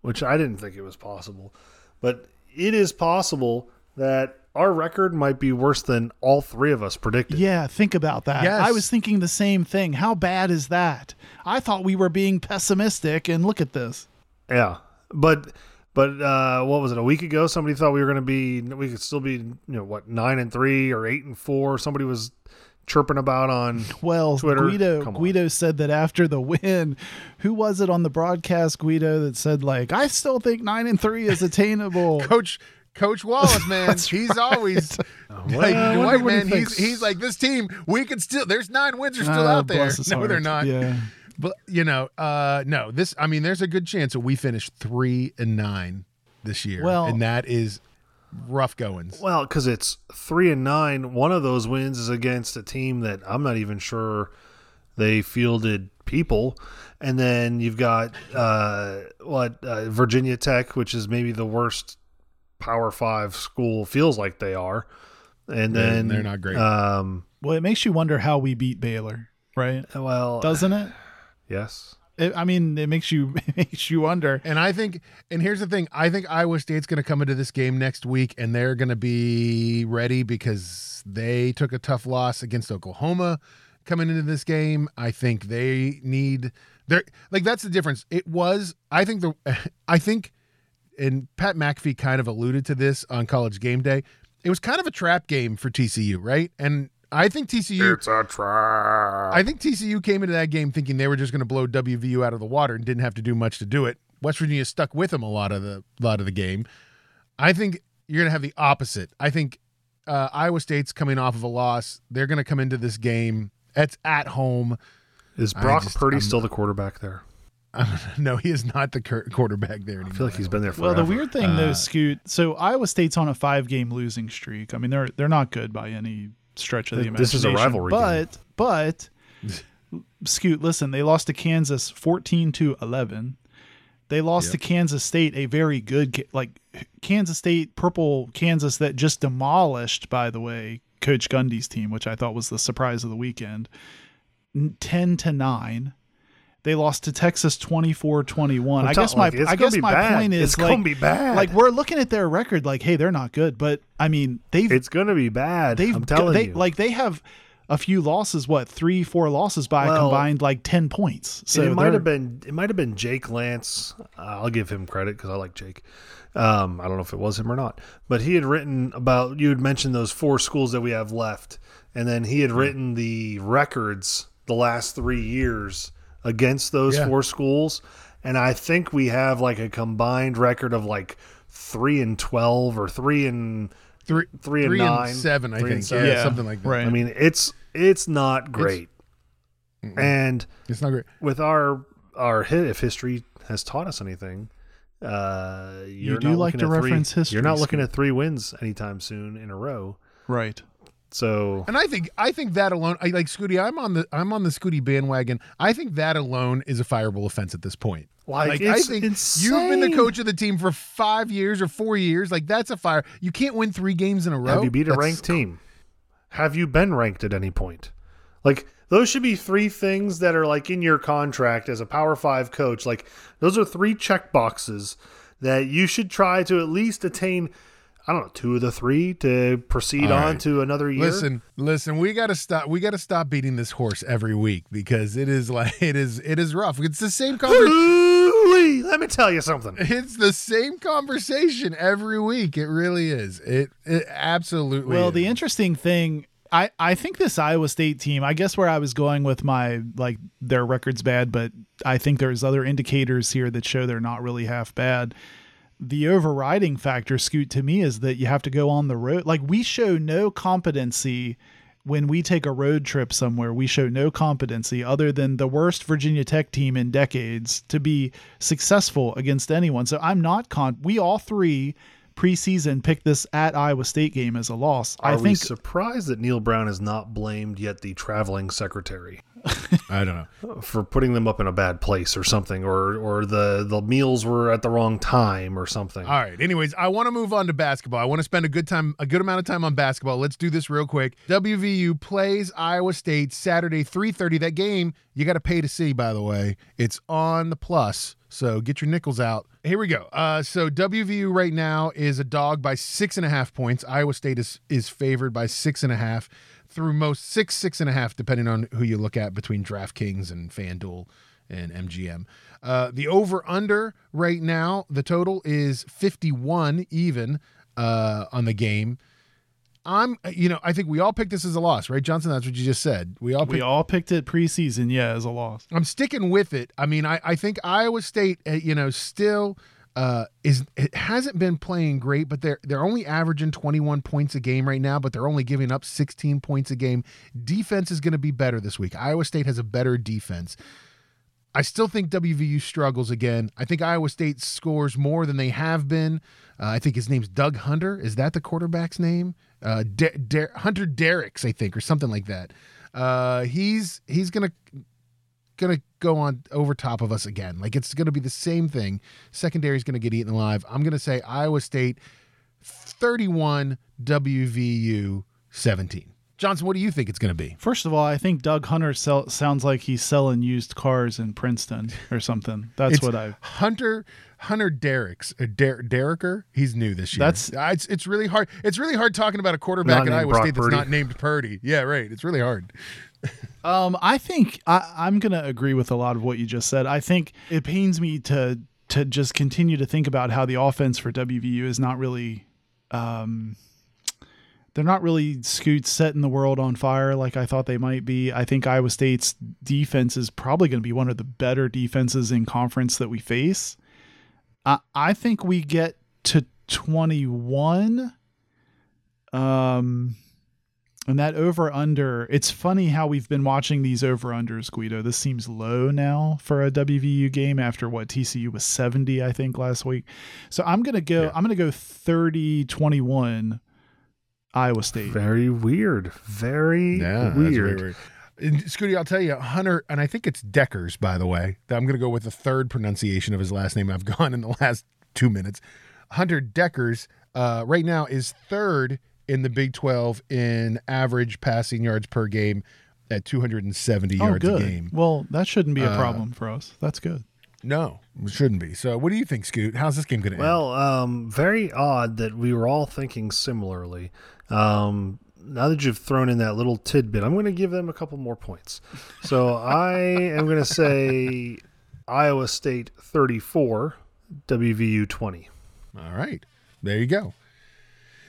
Speaker 4: which I didn't think it was possible, but it is possible that our record might be worse than all three of us predicted.
Speaker 3: Yeah, think about that.
Speaker 2: Yes.
Speaker 3: I was thinking the same thing. How bad is that? I thought we were being pessimistic, and look at this.
Speaker 4: Yeah, but but uh, what was it? A week ago, somebody thought we were going to be we could still be you know what nine and three or eight and four. Somebody was chirping about on
Speaker 3: Well,
Speaker 4: Twitter,
Speaker 3: Guido
Speaker 4: come on.
Speaker 3: Guido said that after the win, who was it on the broadcast? Guido that said like, I still think nine and three is attainable.
Speaker 2: Coach Coach Wallace, man,
Speaker 3: That's
Speaker 2: he's always like
Speaker 4: Well, I
Speaker 2: Dwight,
Speaker 4: what he
Speaker 2: man. He's he's like this team. We can still. There's nine wins are still
Speaker 3: Ah,
Speaker 2: out there.
Speaker 3: bless his
Speaker 2: No, they're not.
Speaker 3: Yeah.
Speaker 2: But you know, uh, no. This, I mean, there's a good chance that we finish three and nine this year.
Speaker 3: Well-
Speaker 2: and that is rough goings.
Speaker 4: Well, because it's three and nine. One of those wins is against a team that I'm not even sure they fielded people, and then you've got uh, what uh, Virginia Tech, which is maybe the worst Power Five school feels like they are, and
Speaker 2: Yeah,
Speaker 4: then
Speaker 2: they're not great.
Speaker 4: Um,
Speaker 3: Well, it makes you wonder how we beat Baylor, right?
Speaker 4: well,
Speaker 3: Doesn't it?
Speaker 4: Yes.
Speaker 3: It- I mean, it makes you it makes you wonder.
Speaker 2: And I think, and here's the thing: I think Iowa State's going to come into this game next week, and they're going to be ready because they took a tough loss against Oklahoma coming into this game. I think they need. They're like that's the difference. It was. I think the. I think, and Pat McAfee kind of alluded to this on College Game Day. It was kind of a trap game for TCU, right? And I think TCU.
Speaker 4: It's a trap.
Speaker 2: I think TCU came into that game thinking they were just going to blow WVU out of the water and didn't have to do much to do it. West Virginia stuck with them a lot of the lot of the game. I think you're going to have the opposite. I think uh, Iowa State's coming off of a loss. They're going to come into this game. It's at home.
Speaker 4: Is Brock
Speaker 2: just-
Speaker 4: Purdy
Speaker 2: I'm-
Speaker 4: still the quarterback there?
Speaker 2: no, he is not the cur- quarterback there anymore.
Speaker 4: I feel like he's been there
Speaker 3: for.
Speaker 4: Well,
Speaker 3: the weird thing though, Scoot. So Iowa State's on a five game losing streak. I mean, they're they're not good by any stretch of the imagination.
Speaker 4: this is a rivalry
Speaker 3: but but Scoot, listen, they lost to Kansas fourteen to eleven. They lost to Kansas State, a very good like Kansas State, purple Kansas that just demolished, by the way, Coach Gundy's team, which I thought was the surprise of the weekend. Ten to nine. They lost to Texas 24-21.
Speaker 4: I'm
Speaker 3: I guess my
Speaker 4: like,
Speaker 3: I guess my
Speaker 4: bad.
Speaker 3: point is
Speaker 4: It's
Speaker 3: like
Speaker 4: gonna be bad.
Speaker 3: Like we're looking at their record like hey, they're not good, but I mean, they've
Speaker 4: It's going to be bad.
Speaker 3: they've
Speaker 4: I'm telling
Speaker 3: they,
Speaker 4: you.
Speaker 3: like they have a few losses, what, 3 4 losses by a
Speaker 4: Well,
Speaker 3: combined like 10 points. So
Speaker 4: it might have been it might have been Jake Lance. I'll give him credit because I like Jake. Um, I don't know if it was him or not, but he had written about you had mentioned those four schools that we have left, and then he had written the records the last three years against those
Speaker 2: Yeah.
Speaker 4: four schools, and I think we have like a combined record of like three and twelve or three and
Speaker 2: Three,
Speaker 4: Three and
Speaker 2: three
Speaker 4: nine.
Speaker 2: seven, I
Speaker 4: Three and
Speaker 2: think.
Speaker 4: seven.
Speaker 2: Yeah,
Speaker 3: Yeah,
Speaker 2: something like that.
Speaker 3: right.
Speaker 4: I mean it's it's not great, and
Speaker 2: It's not great.
Speaker 4: with our our hit if history has taught us anything uh you're
Speaker 3: do
Speaker 4: not
Speaker 3: like to
Speaker 4: at three-
Speaker 3: reference history,
Speaker 4: you're not looking at three wins anytime soon in a row
Speaker 3: right.
Speaker 4: So
Speaker 2: And I think I think that alone, I like Scooty. I'm on the I'm on the Scooty bandwagon. I think that alone is a fireable offense at this point.
Speaker 4: like,
Speaker 2: I
Speaker 4: it's
Speaker 2: think
Speaker 4: insane.
Speaker 2: you've been the coach of the team for five years or four years. Like that's a fire. You can't win three games in a row.
Speaker 4: have you beat a
Speaker 2: That's-
Speaker 4: ranked team have you been ranked at any point like those should be three things that are like in your contract as a power five coach like those are three check boxes that you should try to at least attain i don't know two of the three to proceed
Speaker 2: All
Speaker 4: on
Speaker 2: right.
Speaker 4: to another year
Speaker 2: Listen, listen. We got to stop. We got to stop beating this horse every week because it is like it is it is rough. It's the same conversation.
Speaker 4: Let me tell you something
Speaker 2: It's the same conversation every week. It really is. It it absolutely.
Speaker 3: Well,
Speaker 2: is.
Speaker 3: the interesting thing, I I think this Iowa State team. I guess where I was going with my like their record's bad, but I think there's other indicators here that show they're not really half bad. The overriding factor, Scoot, to me is that you have to go on the road. Like we show no competency when we take a road trip somewhere. We show no competency other than the worst Virginia Tech team in decades to be successful against anyone. So I'm not con. We all three preseason picked this at Iowa State game as a loss.
Speaker 4: Are
Speaker 3: I
Speaker 4: we
Speaker 3: think
Speaker 4: surprised that Neal Brown is not blamed yet the traveling secretary
Speaker 2: I don't know.
Speaker 4: for putting them up in a bad place or something, or or the the meals were at the wrong time or something?
Speaker 2: All right. Anyways, I want to move on to basketball. I want to spend a good time, a good amount of time on basketball. Let's do this real quick. WVU plays Iowa State Saturday, 3:30. That game you got to pay to see. By the way, it's on the plus. So get your nickels out. Here we go. Uh, so WVU right now is a dog by six and a half points. Iowa State is is favored by six and a half through most six, six and a half, depending on who you look at between DraftKings and FanDuel and MGM. Uh, the over under right now, the total is 51 even uh, on the game. I'm, you know, I think we all picked this as a loss, right, Johnson? That's what you just said. We all
Speaker 3: we
Speaker 2: picked.
Speaker 3: all picked it preseason, yeah, as a loss.
Speaker 2: I'm sticking with it. I mean, I, I think Iowa State, uh, you know, still uh, is it hasn't been playing great, but they're they're only averaging 21 points a game right now, but they're only giving up 16 points a game. Defense is going to be better this week. Iowa State has a better defense. I still think WVU struggles again. I think Iowa State scores more than they have been. Uh, I think his name's Doug Hunter. Is that the quarterback's name? Uh, De- De- Hunter Derricks, I think, or something like that. Uh, he's he's gonna gonna go on over top of us again. Like it's gonna be the same thing. Secondary's gonna get eaten alive. I'm gonna say Iowa State 31, WVU 17. Johnson, what do you think it's gonna be?
Speaker 3: First of all, I think Doug Hunter sell, sounds like he's selling used cars in Princeton or something. That's
Speaker 2: It's
Speaker 3: what I.
Speaker 2: Hunter Hunter Derricks uh, Der- Derricker. He's new this year.
Speaker 3: That's-
Speaker 2: Uh, it's it's really hard. It's really hard talking about a quarterback
Speaker 4: Not
Speaker 2: at Iowa
Speaker 4: Brock
Speaker 2: State that's
Speaker 4: Purdy.
Speaker 2: not named Purdy. Yeah, right. It's really hard.
Speaker 3: Um, I think I, I'm gonna agree with a lot of what you just said. I think it pains me to to just continue to think about how the offense for WVU is not really, um, they're not really scoots setting the world on fire like I thought they might be. I think Iowa State's defense is probably going to be one of the better defenses in conference that we face. I I think we get to 21. Um. And that over under, it's funny how we've been watching these over unders, Guido. This seems low now for a WVU game after what TCU was 70, I think, last week. So I'm going to go, I'm going to go 30 21 Iowa State.
Speaker 4: Very weird. Very
Speaker 2: that's
Speaker 4: weird.
Speaker 2: And Scooty, I'll tell you, Hunter, and I think it's Dekkers, by the way. I'm going to go with the third pronunciation of his last name I've gone in the last two minutes. Hunter Dekkers, uh, right now, is third in the Big 12 in average passing yards per game at 270
Speaker 3: Oh,
Speaker 2: yards
Speaker 3: good.
Speaker 2: a game.
Speaker 3: Well, that shouldn't be a
Speaker 2: Uh,
Speaker 3: problem for us. That's good.
Speaker 2: No, it shouldn't be. So, what do you think, Scoot? How's this game going to end?
Speaker 4: Well, um, very odd that we were all thinking similarly. Um, now that you've thrown in that little tidbit, I'm going to give them a couple more points. So I am going to say Iowa State 34, WVU 20.
Speaker 2: All right. There you go.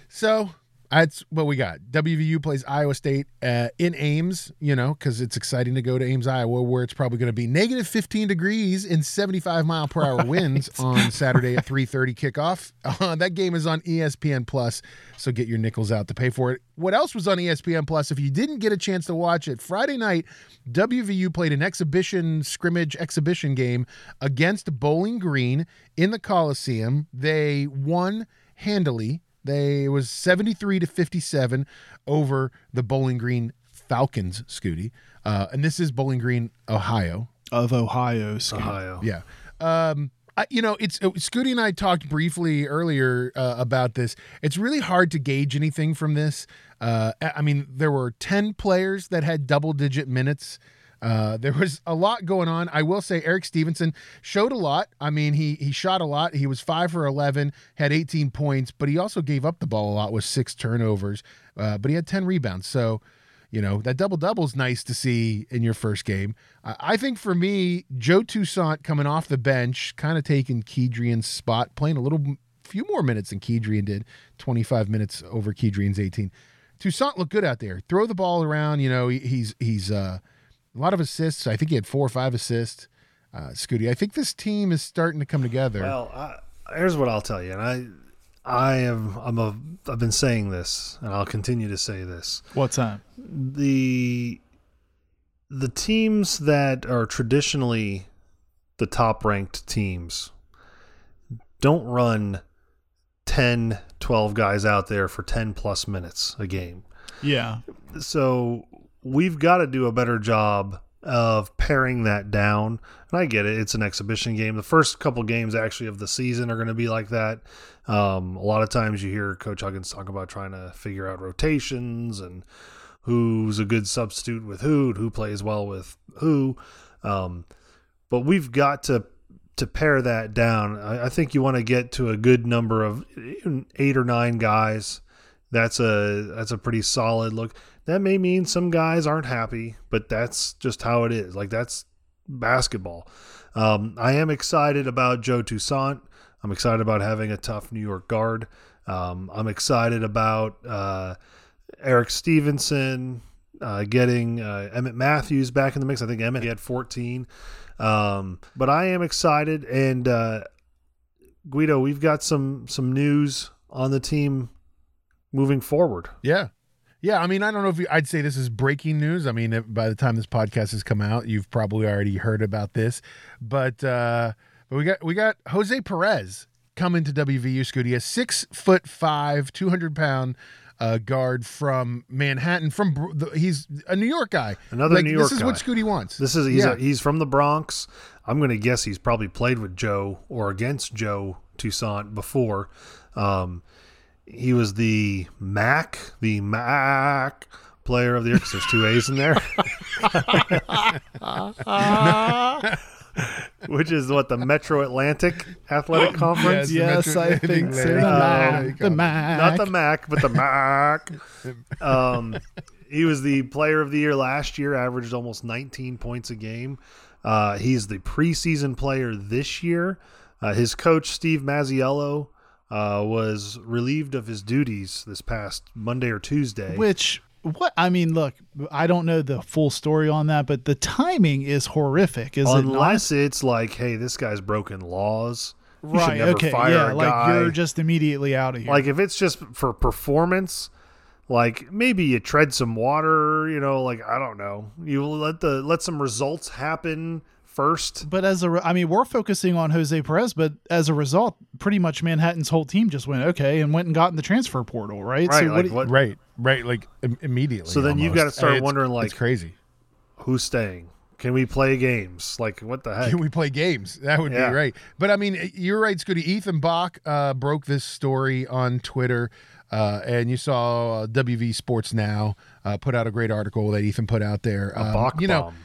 Speaker 2: So that's what we got. WVU plays Iowa State uh, in Ames, you know, because it's exciting to go to Ames, Iowa, where it's probably going to be negative 15 degrees and 75 mile per hour winds on Saturday at 3:30 kickoff. Uh, that game is on ESPN Plus, so get your nickels out to pay for it. What else was on ESPN Plus? If you didn't get a chance to watch it, Friday night, WVU played an exhibition scrimmage exhibition game against Bowling Green in the Coliseum. They won handily. They it was 73 to 57 over the Bowling Green Falcons, Scooty. Uh, and this is Bowling Green, Ohio.
Speaker 3: Of Ohio, Scoot.
Speaker 4: Ohio.
Speaker 2: Yeah. Um, I, you know, it's uh, Scooty and I talked briefly earlier uh, about this. It's really hard to gauge anything from this. Uh, I I mean, there were 10 players that had double digit minutes. Uh, there was a lot going on. I will say Erik Stevenson showed a lot. I mean, he he shot a lot. He was five for 11, had 18 points, but he also gave up the ball a lot with six turnovers. Uh, but he had 10 rebounds. So, you know, that double double is nice to see in your first game. I, think for me, Joe Toussaint coming off the bench, kind of taking Kedrian's spot, playing a little few more minutes than Kedrian did, 25 minutes over Kedrian's 18. Toussaint looked good out there. Throw the ball around. You know, he, he's he's uh, a lot of assists. I think he had four or five assists. Uh, Scooty, I think this team is starting to come together.
Speaker 4: Well, I, here's what I'll tell you, and I, I am, I'm a, I've been saying this, and I'll continue to say this.
Speaker 3: What's that?
Speaker 4: the the teams that are traditionally the top ranked teams don't run 10 12 guys out there for 10 plus minutes a game
Speaker 3: Yeah.
Speaker 4: so we've got to do a better job of paring that down. And I get it; it's an exhibition game. The first couple games actually of the season are going to be like that. Um, a lot of times you hear Coach Huggins talk about trying to figure out rotations and who's a good substitute with who, and who plays well with who. Um, but we've got to to pare that down. I, I think you want to get to a good number of eight or nine guys. That's a that's a pretty solid look. That may mean some guys aren't happy, but that's just how it is. Like that's basketball. Um, I am excited about Joe Toussaint. I'm excited about having a tough New York guard. Um, I'm excited about uh, Erik Stevenson uh, getting uh, Emmitt Matthews back in the mix. I think Emmitt had 14. Um, but I am excited, and uh, Guido, we've got some some news on the team moving forward.
Speaker 2: Yeah. Yeah, I mean, I don't know if you, I'd say this is breaking news. I mean, if, by the time this podcast has come out, you've probably already heard about this. But uh, but we got we got Jose Perez coming to WVU Scooty, a six foot five, two hundred pound uh, guard from Manhattan. From the, he's a New York guy.
Speaker 4: Another
Speaker 2: Like,
Speaker 4: New York
Speaker 2: This is what
Speaker 4: guy.
Speaker 2: Scooty wants.
Speaker 4: This is he's
Speaker 2: Yeah.
Speaker 4: a, he's from the Bronx. I'm going to guess he's probably played with Joe or against Joe Toussaint before. Um, he was the MAAC, the MAAC player of the year because there's two A's in there, which is what the Metro Atlantic Athletic Conference.
Speaker 2: Yes.
Speaker 3: Yes,
Speaker 2: Metro-
Speaker 3: I think so. The Mac. The Mac.
Speaker 4: Not the Mac, but the Mac. Um, he was the player of the year last year, averaged almost 19 points a game. Uh, he's the preseason player this year. Uh, his coach, Steve Masiello, uh, was relieved of his duties this past Monday or Tuesday.
Speaker 3: Which what I mean, look, I don't know the full story on that, but the timing is horrific, is it?
Speaker 4: Unless it's like, hey, this guy's broken laws. You
Speaker 3: Right.
Speaker 4: never
Speaker 3: Okay.
Speaker 4: fire
Speaker 3: Yeah. Like you're just immediately out of here.
Speaker 4: Like if it's just for performance, like maybe you tread some water, you know, like I don't know. You let the let some results happen first.
Speaker 3: but as a, re- I mean, we're focusing on Jose Perez, but as a result, pretty much Manhattan's whole team just went okay and went and got in the transfer portal, right?
Speaker 4: Right,
Speaker 3: so
Speaker 4: like
Speaker 3: do you-
Speaker 4: what
Speaker 2: right, right, like Im- immediately.
Speaker 4: So then you've gotta start
Speaker 2: It's-
Speaker 4: wondering, like-
Speaker 2: it's crazy.
Speaker 4: who's staying? Can we play games? Like what the heck?
Speaker 2: Can we play games? That would
Speaker 4: Yeah.
Speaker 2: be great. But I mean, you're right, Scooty. Ethan Bock uh, broke this story on Twitter, uh, and you saw uh, WV Sports Now uh, put out a great article that Ethan put out there.
Speaker 4: A
Speaker 2: Um,
Speaker 4: Bock
Speaker 2: you know,
Speaker 4: bomb.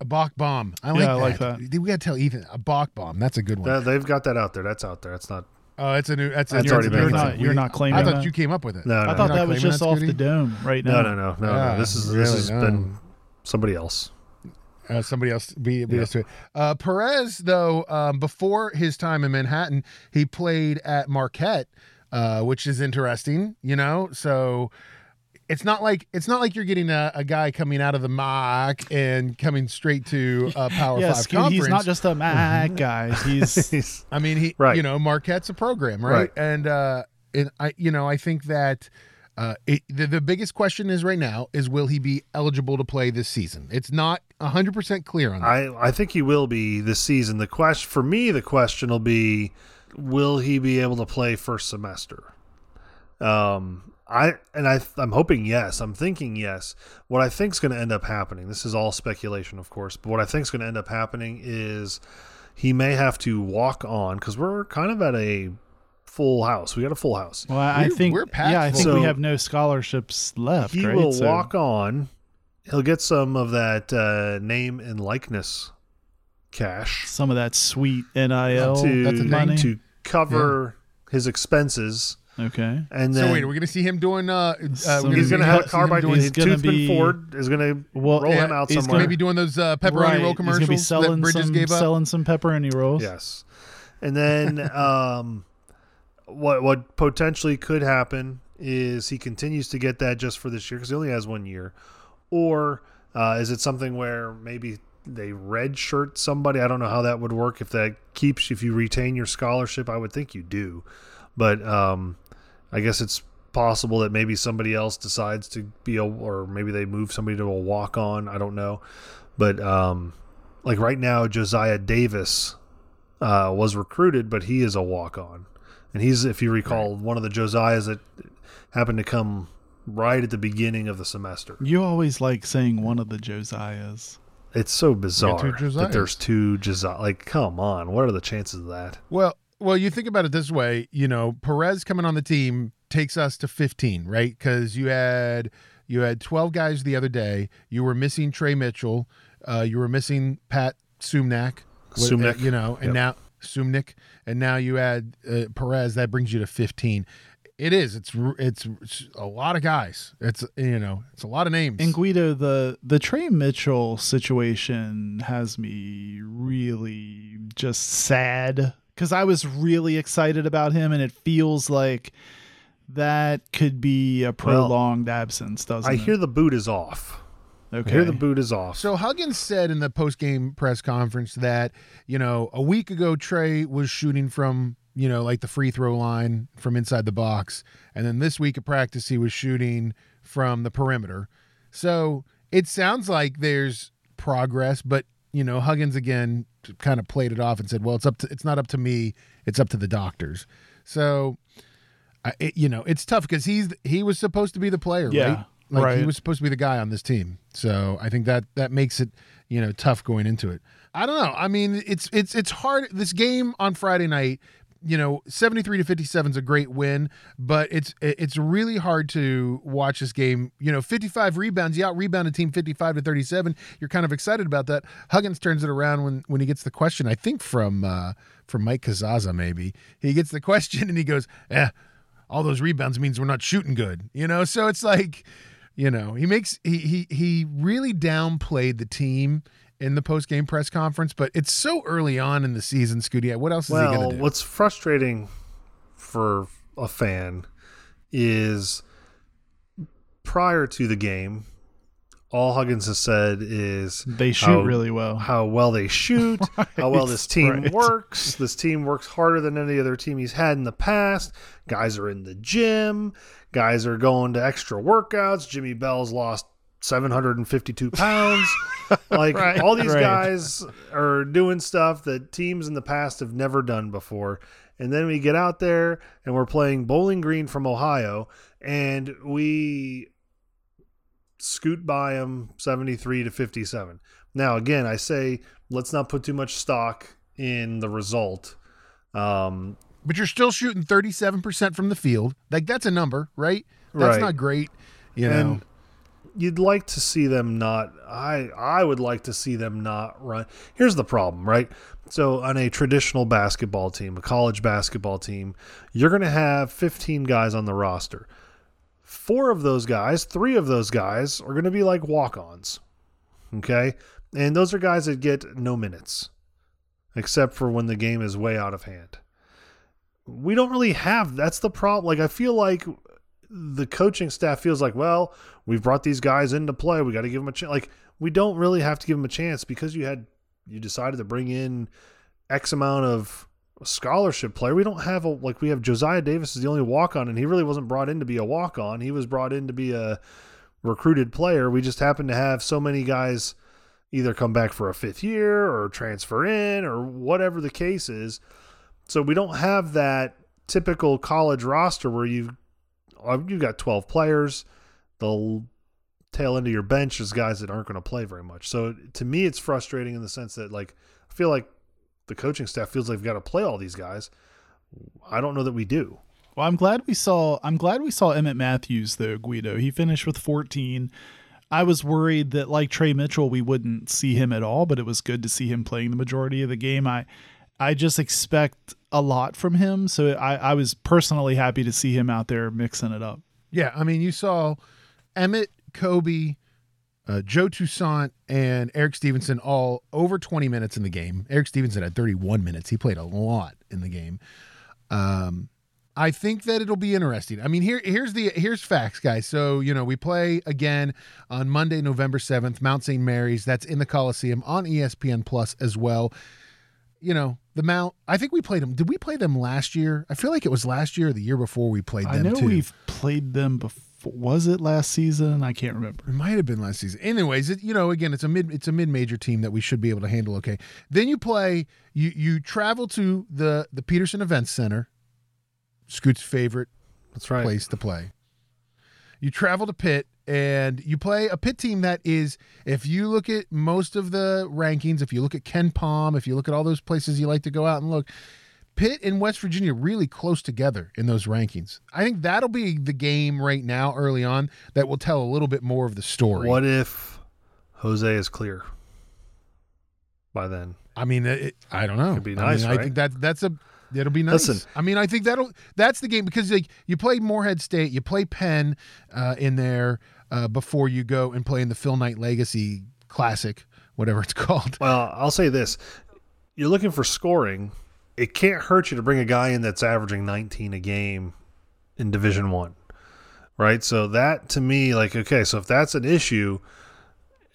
Speaker 2: A Bock bomb. I like
Speaker 3: Yeah, I
Speaker 2: that.
Speaker 3: like that.
Speaker 2: We got to tell Ethan a Bock bomb. That's a good one.
Speaker 4: That- they've got that out there. That's out there. That's not.
Speaker 2: Oh, it's a new. That's,
Speaker 4: That's
Speaker 2: that's
Speaker 4: already
Speaker 2: a
Speaker 4: been
Speaker 2: new
Speaker 3: You're
Speaker 2: thing.
Speaker 3: not- you're not claiming
Speaker 2: I thought
Speaker 3: that?
Speaker 2: you came up with it.
Speaker 4: No, no,
Speaker 3: I thought that was just off the dome right now.
Speaker 4: no, no, no,
Speaker 2: Yeah,
Speaker 4: no. This is this has
Speaker 2: no.
Speaker 4: been somebody else.
Speaker 2: Uh, somebody else be, beat
Speaker 4: Yeah.
Speaker 2: us to it. Uh, Perez, though, um, before his time in Manhattan, he played at Marquette, uh, which is interesting. You know, so it's not like it's not like you're getting a, a guy coming out of the MAAC and coming straight to a Power
Speaker 3: Yeah,
Speaker 2: Five
Speaker 3: Scoot,
Speaker 2: conference.
Speaker 3: he's not just a MAAC guy. He's
Speaker 4: He's-
Speaker 2: I mean, he,
Speaker 4: Right.
Speaker 2: you know, Marquette's a program, right?
Speaker 4: Right.
Speaker 2: And uh, and I, you know, I think that uh, it, the the biggest question is right now is will he be eligible to play this season? It's not hundred percent clear on that.
Speaker 4: I I think he will be this season. The question for me, the question will be, will he be able to play first semester? Um, I and I I'm hoping yes. I'm thinking yes. What I think is going to end up happening. This is all speculation, of course, but what I think is going to end up happening is he may have to walk on because we're kind of at a full house. We got a full house.
Speaker 3: well, I
Speaker 2: We're-
Speaker 3: think
Speaker 2: we're packed
Speaker 3: yeah, I think
Speaker 4: full.
Speaker 3: we have no scholarships left.
Speaker 4: he
Speaker 3: right?
Speaker 4: will
Speaker 3: So-
Speaker 4: walk on. He'll get some of that uh, name and likeness cash.
Speaker 3: some of that sweet NIL
Speaker 4: to,
Speaker 2: that's
Speaker 3: money.
Speaker 4: to cover his expenses,
Speaker 3: okay,
Speaker 4: and
Speaker 2: so
Speaker 4: then
Speaker 2: wait, are we going to see him doing? Uh, uh
Speaker 3: Some-
Speaker 2: we're
Speaker 4: he's going to
Speaker 2: see
Speaker 4: have
Speaker 2: him
Speaker 4: a car by
Speaker 2: doing,
Speaker 3: He's gonna
Speaker 4: Toothman
Speaker 3: be-
Speaker 4: Ford is going to
Speaker 3: Well,
Speaker 4: roll him
Speaker 3: yeah,
Speaker 4: out
Speaker 3: he's
Speaker 4: somewhere.
Speaker 2: maybe doing those uh, pepperoni
Speaker 3: right.
Speaker 2: roll
Speaker 3: He's
Speaker 2: commercials
Speaker 3: gonna be selling
Speaker 2: that Bridges
Speaker 3: some
Speaker 2: gave up.
Speaker 3: selling some pepperoni rolls.
Speaker 4: Yes, and then um, what what potentially could happen is he continues to get that just for this year because he only has one year, or uh, is it something where maybe they redshirt somebody? I don't know how that would work if that keeps if you retain your scholarship. I would think you do, but um, I guess it's possible that maybe somebody else decides to be a or maybe they move somebody to a walk on. I don't know, but um, like right now, Josiah Davis uh, was recruited, but he is a walk on. And he's, if you recall, one of the Josiahs that happened to come right at the beginning of the semester.
Speaker 3: You always like saying one of the Josiahs.
Speaker 4: It's so bizarre that there's two Josiah. Like, come on, what are the chances of that?
Speaker 2: Well, well, you think about it this way. You know, Perez coming on the team takes us to 15, right? Because you had you had 12 guys the other day. You were missing Tre Mitchell. Uh, you were missing Pat Sumnak. Uh,
Speaker 4: Suemnick.
Speaker 2: you know, and
Speaker 4: Yep.
Speaker 2: now Suemnick, and now you add uh, Perez. That brings you to 15. It is. It's it's it's a lot of guys. It's you know, it's a lot of names.
Speaker 3: And Guido, the the Tre Mitchell situation has me really just sad because I was really excited about him, and it feels like that could be a prolonged absence, doesn't
Speaker 4: I
Speaker 3: it?
Speaker 4: hear the boot is off.
Speaker 3: okay.
Speaker 4: I hear the boot is off.
Speaker 2: So Huggins said in the post-game press conference that, you know, a week ago Tre was shooting from, you know, like the free throw line from inside the box, and then this week at practice he was shooting from the perimeter. So it sounds like there's progress, but you know, Huggins again kind of played it off and said, "Well, it's up to it's not up to me, it's up to the doctors." So I, it, you know, it's tough because he's he was supposed to be the player,
Speaker 3: Yeah,
Speaker 2: right? Like he was supposed to be the guy on this team. So I think that that makes it, you know, tough going into it. I don't know. I mean, it's it's it's hard. This game on Friday night, you know, seventy three to fifty seven is a great win, but it's it's really hard to watch this game. You know, fifty five rebounds. You out rebounded team fifty five to thirty seven. You're kind of excited about that. Huggins turns it around when when he gets the question. I think from uh, from Mike Casazza maybe he gets the question and he goes, "Eh, all those rebounds means we're not shooting good." You know, so it's like you know he makes he he he really downplayed the team in the post game press conference, but it's so early on in the season, Scooty. What else is he gonna do?
Speaker 4: what's frustrating for a fan is prior to the game, all Huggins has said is
Speaker 3: They shoot
Speaker 4: how-
Speaker 3: really well.
Speaker 4: how well they shoot, how well this team
Speaker 3: right.
Speaker 4: works. This team works harder than any other team he's had in the past. Guys are in the gym. Guys are going to extra workouts. Jimmy Bell's lost 752 pounds. like
Speaker 3: Right,
Speaker 4: all these
Speaker 3: right.
Speaker 4: guys are doing stuff that teams in the past have never done before. And then we get out there and we're playing Bowling Green from Ohio and we scoot by them 73 to 57. Now, again, I say let's not put too much stock in the result. Um,
Speaker 2: but you're still shooting 37% from the field. Like that's a number, right? That's
Speaker 4: Right.
Speaker 2: not great. You know.
Speaker 4: and you'd like to see them not i i would like to see them not run. Here's the problem right? So on a traditional basketball team a college basketball team you're going to have 15 guys on the roster. Four of those guys three of those guys are going to be like walk-ons okay? And those are guys that get no minutes except for when the game is way out of hand. We don't really have that's the problem. Like i feel like the coaching staff feels like, well, we've brought these guys into play. We got to give them a chance. Like we don't really have to give them a chance because you had you decided to bring in X amount of scholarship player. We don't have a like we have Josiah Davis is the only walk on, and he really wasn't brought in to be a walk on. He was brought in to be a recruited player. We just happen to have so many guys either come back for a fifth year or transfer in or whatever the case is. So we don't have that typical college roster where you uh, you've got 12 players. The tail end of your bench is guys that aren't going to play very much. So to me it's frustrating in the sense that like i feel like the coaching staff feels like they've got to play all these guys. I don't know that we do.
Speaker 3: Well i'm glad we saw i'm glad we saw emmitt matthews though guido. He finished with 14 I was worried that like Tre Mitchell, we wouldn't see him at all, but it was good to see him playing the majority of the game. I I just expect a lot from him, so I, I was personally happy to see him out there mixing it up.
Speaker 2: Yeah, I mean, you saw Emmitt, Kobe, uh, Joe Toussaint, and Erik Stevenson all over 20 minutes in the game. Erik Stevenson had 31 minutes. He played a lot in the game. Um, I think that it'll be interesting. I mean, here here's the here's facts, guys. So you know we play again on Monday, November seventh, Mount St. Mary's. That's in the Coliseum on ESPN Plus as well. You know the Mount. I think we played them. Did we play them last year? I feel like it was last year or the year before we played them.
Speaker 3: I know
Speaker 2: too.
Speaker 3: we've played them before. Was it last season? I can't remember.
Speaker 2: It might have been last season. Anyways, it, you know, again, it's a mid it's a mid major team that we should be able to handle okay. Then you play you you travel to the the Petersen Events Center, Scoot's favorite
Speaker 4: That's right.
Speaker 2: place to play. You travel to Pitt and you play a pit team that is, if you look at most of the rankings, if you look at KenPom, if you look at all those places you like to go out and look, Pitt and West Virginia really close together in those rankings. I think that'll be the game right now, early on, that will tell a little bit more of the story.
Speaker 4: What if Jose is clear by then?
Speaker 2: I mean, it, I don't know.
Speaker 4: Could be
Speaker 2: I
Speaker 4: nice,
Speaker 2: mean, I think that that's a it'll be nice.
Speaker 4: Listen.
Speaker 2: I mean, I think that'll that's the game because like you play Morehead State, you play Penn uh, in there uh, before you go and play in the Phil Knight Legacy Classic, whatever it's called.
Speaker 4: Well, I'll say this: you're looking for scoring. It can't hurt you to bring a guy in that's averaging 19 a game in Division One, right? So that to me, like, okay, so if that's an issue,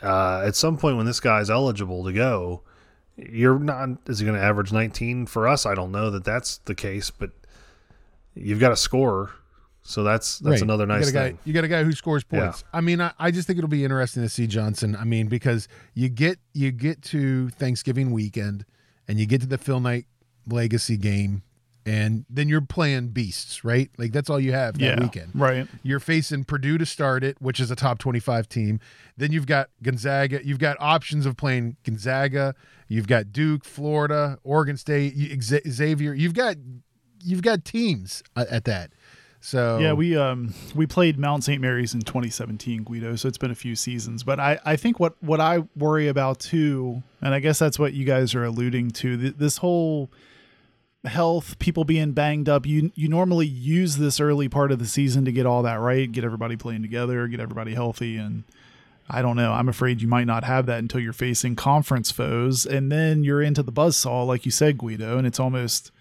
Speaker 4: uh, at some point when this guy's eligible to go, you're not. Is he going to average 19 for us? I don't know that that's the case, but you've got a scorer, so that's that's
Speaker 2: Right.
Speaker 4: another nice
Speaker 2: you got a
Speaker 4: thing.
Speaker 2: Guy, you got a guy who scores
Speaker 4: Yeah.
Speaker 2: points. I mean, I, I just think it'll be interesting to see Johnson. I mean, because you get you get to Thanksgiving weekend and you get to the Phil Knight Legacy game, and then you're playing beasts, right? Like that's all you have that weekend.
Speaker 3: right.
Speaker 2: You're facing Purdue to start it, which is a top 25 team. Then you've got Gonzaga. You've got options of playing Gonzaga. You've got Duke, Florida, Oregon State, Xavier. You've got you've got teams at that. So
Speaker 3: Yeah, we um we played Mount St. Mary's in 2017, Guido. So it's been a few seasons. But I I think what what I worry about too, and I guess that's what you guys are alluding to. Th- this whole health, people being banged up. You you normally use this early part of the season to get all that right, get everybody playing together, get everybody healthy, and I don't know. I'm afraid you might not have that until you're facing conference foes, and then you're into the buzzsaw, like you said, Guido, and it's almost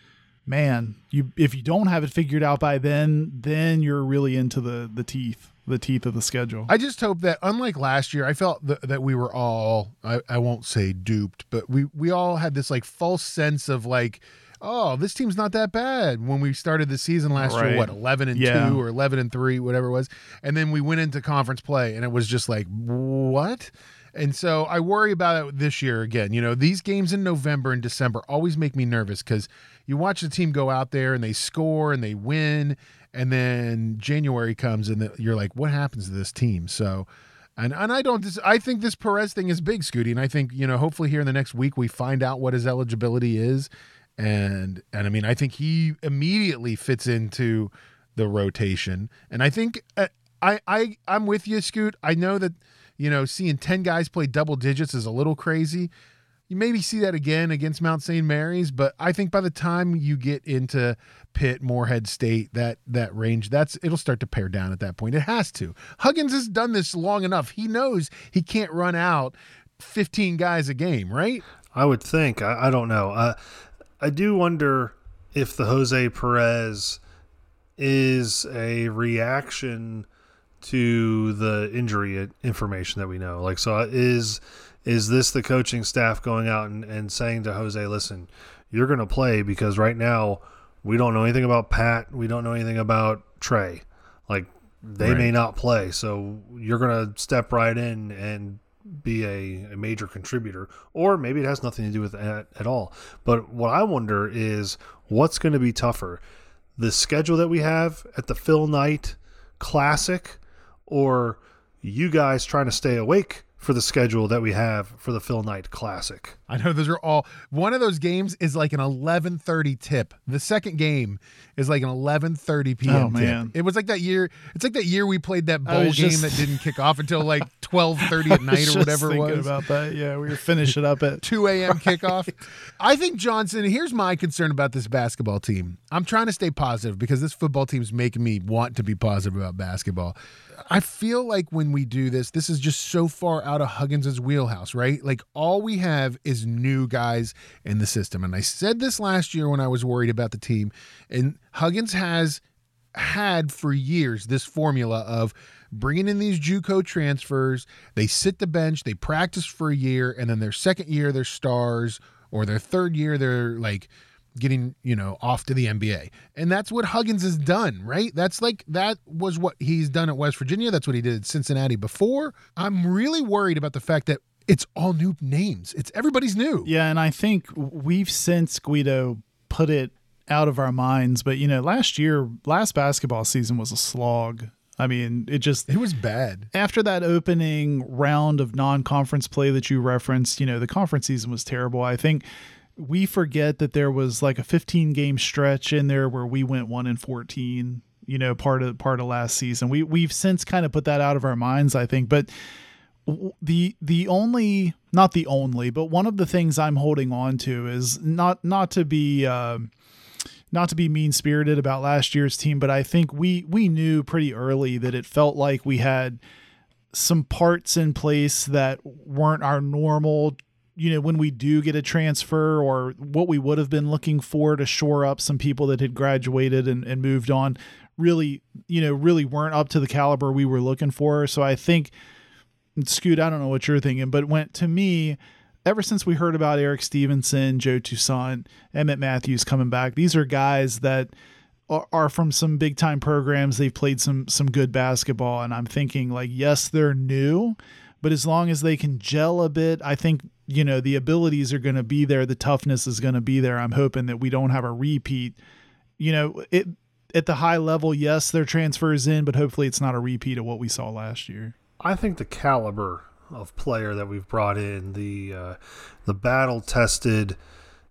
Speaker 3: man, you if you don't have it figured out by then, then you're really into the the teeth, the teeth of the schedule.
Speaker 2: I just hope that, unlike last year, I felt th- that we were all, I, I won't say duped, but we, we all had this like false sense of like, oh, this team's not that bad when we started the season last year, what, 11 and
Speaker 3: Yeah.
Speaker 2: 2 or 11 and 3, whatever it was. And then we went into conference play and it was just like, what? And so I worry about it this year again. You know, these games in November and December always make me nervous because you watch the team go out there and they score and they win, and then January comes and the, you're like, what happens to this team? So And and I don't. I think this Perez thing is big, Scooty. And I think you know, hopefully here in the next week we find out what his eligibility is, and and I mean, I think he immediately fits into the rotation. And I think uh, I I I'm with you, Scoot. I know that you know seeing ten guys play double digits is a little crazy. You maybe see that again against Mount St. Mary's, but I think by the time you get into Pitt, Morehead State, that that range, that's it'll start to pare down at that point. It has to. Huggins has done this long enough. He knows he can't run out 15 guys a game, right?
Speaker 4: I would think. I, I don't know. Uh, I do wonder if the Jose Perez is a reaction to the injury information that we know. Like, so is is this the coaching staff going out and, and saying to Jose, listen, you're going to play because right now we don't know anything about Pat. We don't know anything about Tre. Like, they
Speaker 2: Right.
Speaker 4: may not play. So you're going to step right in and be a, a major contributor. Or maybe it has nothing to do with that at all. But what I wonder is what's going to be tougher? The schedule that we have at the Phil Knight Classic or you guys trying to stay awake for the schedule that we have for the Phil Knight Classic.
Speaker 2: I know those are all one of those games is like an 11:30 tip. The second game is like an 11:30 p.m.
Speaker 3: Oh,
Speaker 2: tip.
Speaker 3: man.
Speaker 2: It was like that year it's like that year we played that bowl game
Speaker 3: just-
Speaker 2: that didn't kick off until like 12:30 at
Speaker 3: I
Speaker 2: night
Speaker 3: was
Speaker 2: or
Speaker 3: just
Speaker 2: whatever it was.
Speaker 3: about that. Yeah, we were finishing up at
Speaker 2: 2 a.m. kickoff. I think Johnson, here's my concern about this basketball team. I'm trying to stay positive because this football team's making me want to be positive about basketball. I feel like when we do this, this is just so far out of Huggins's wheelhouse, right? Like all we have is new guys in the system. And I said this last year when I was worried about the team. And Huggins has had for years this formula of bringing in these JUCO transfers. They sit the bench, they practice for a year, and then their second year they're stars, or their third year they're like getting you know off to the NBA. And that's what Huggins has done, right? That's like that was what he's done at West Virginia. That's what he did at Cincinnati before. I'm really worried about the fact that it's all new names. It's everybody's new.
Speaker 3: Yeah, and I think we've since Guido put it out of our minds, but you know, last year, last basketball season was a slog. I mean, it just
Speaker 2: It was bad.
Speaker 3: after that opening round of non-conference play that you referenced, you know, the conference season was terrible. I think we forget that there was like a 15 game stretch in there where we went 1 and 14, you know, part of part of last season. We we've since kind of put that out of our minds, I think, but the the only not the only, but one of the things I'm holding on to is not not to be um not to be mean spirited about last year's team, but I think we we knew pretty early that it felt like we had some parts in place that weren't our normal you know when we do get a transfer or what we would have been looking for to shore up some people that had graduated and, and moved on really you know really weren't up to the caliber we were looking for. So i think scoot i don't know what you're thinking but went to me ever since we heard about erik stevenson joe toussaint emmitt matthews coming back these are guys that are, from some big time programs. They've played some some good basketball. And i'm thinking like yes they're new but as long as they can gel a bit i think you know the abilities are going to be there the toughness is going to be there. I'm hoping that we don't have a repeat. You know it at the high level yes their transfers in but hopefully it's not a repeat of what we saw last year.
Speaker 4: I think the caliber of player that we've brought in, the uh, the battle tested,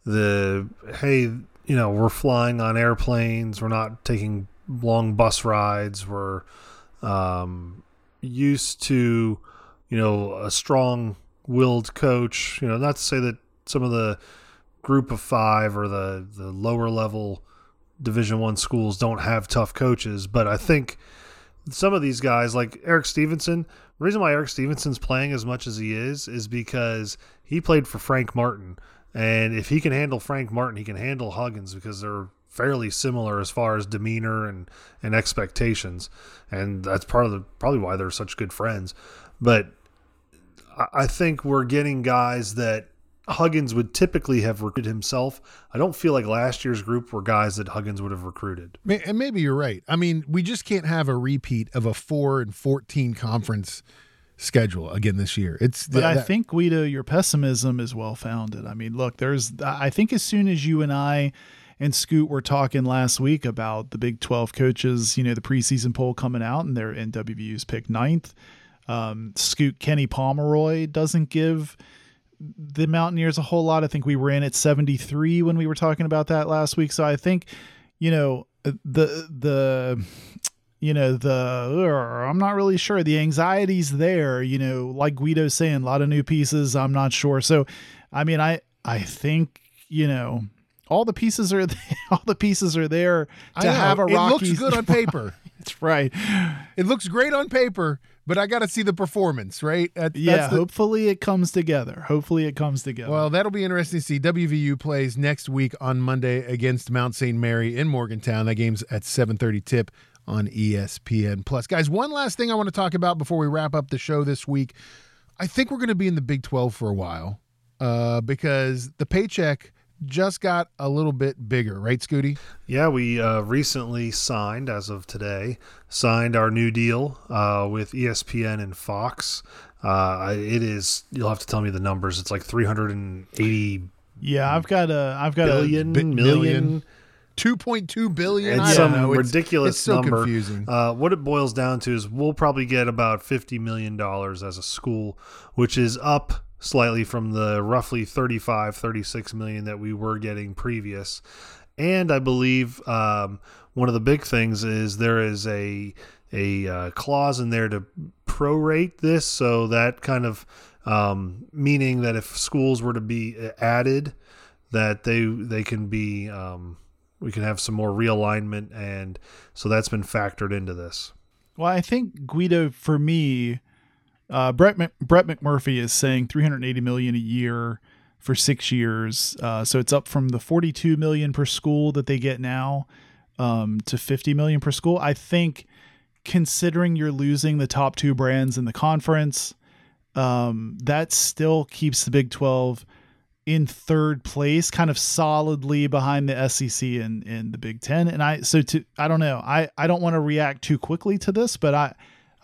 Speaker 4: the hey, you know, we're flying on airplanes, we're not taking long bus rides, we're um, used to, you know, a strong willed coach. You know, not to say that some of the group of five or the the lower level division one schools don't have tough coaches but i think some of these guys like erik stevenson the reason why erik stevenson's playing as much as he is is because he played for frank martin and if he can handle frank martin he can handle huggins because they're fairly similar as far as demeanor and and expectations and that's part of the probably why they're such good friends but I- I think we're getting guys that Huggins would typically have recruited himself. I don't feel like last year's group were guys that Huggins would have recruited.
Speaker 2: And maybe you're right. I mean, we just can't have a repeat of a four and fourteen conference schedule again this year. It's
Speaker 3: But I
Speaker 2: that-
Speaker 3: think Guido, your pessimism is well founded. I mean, look, there's I think as soon as you and I and Scoot were talking last week about the Big 12 coaches, you know, the preseason poll coming out and their and WVU's picked ninth. Um, Scoot Kenny Pomeroy doesn't give the Mountaineers a whole lot. I think we were in at 73 when we were talking about that last week. So I think, you know, the the you know the I'm not really sure the anxiety's there. You know, like Guido's saying, a lot of new pieces. I'm not sure. So, I mean, I I think you know all the pieces are there, all the pieces are there to have a
Speaker 2: it looks good on paper.
Speaker 3: That's right.
Speaker 2: it looks great on paper, but I got to see the performance, right? That-
Speaker 3: Yeah.
Speaker 2: that's the-
Speaker 3: hopefully it comes together. Hopefully it comes together.
Speaker 2: Well, that'll be interesting to see. WVU plays next week on Monday against Mount St. Mary in Morgantown. That game's at 7:30 tip on ESPN Plus. Guys, one last thing I want to talk about before we wrap up the show this week. I think we're going to be in the Big 12 for a while uh, because the paycheck just got a little bit bigger, right, Scooty?
Speaker 4: Yeah, we uh, recently signed, as of today, signed our new deal uh, with ESPN and Fox. Uh, it is. You'll have to tell me the numbers. It's like 380
Speaker 3: yeah, I've got a I've got
Speaker 4: billion,
Speaker 2: bi-
Speaker 4: million.
Speaker 2: million. 2.2 billion.
Speaker 4: It's
Speaker 2: I
Speaker 4: some
Speaker 2: don't know. It's-
Speaker 4: ridiculous
Speaker 2: it's so
Speaker 4: number.
Speaker 2: confusing.
Speaker 4: Uh, what it boils down to is we'll probably get about fifty million dollars as a school, which is up slightly from the roughly 35, 36 million that we were getting previous. And I believe um, one of the big things is there is a a uh, clause in there to prorate this, so that kind of um, meaning that if schools were to be uh, added, that they they can be um, we can have some more realignment, and so that's been factored into this.
Speaker 3: Well, I think Guido for me, uh, Brett Brett McMurphy is saying 380 million a year for six years. Uh, so it's up from the 42 million per school that they get now um, to 50 million per school. I think, considering you're losing the top two brands in the conference, um, that still keeps the Big 12 in third place, kind of solidly behind the SEC and, and the Big Ten. And I so to I don't know. I, I don't want to react too quickly to this, but I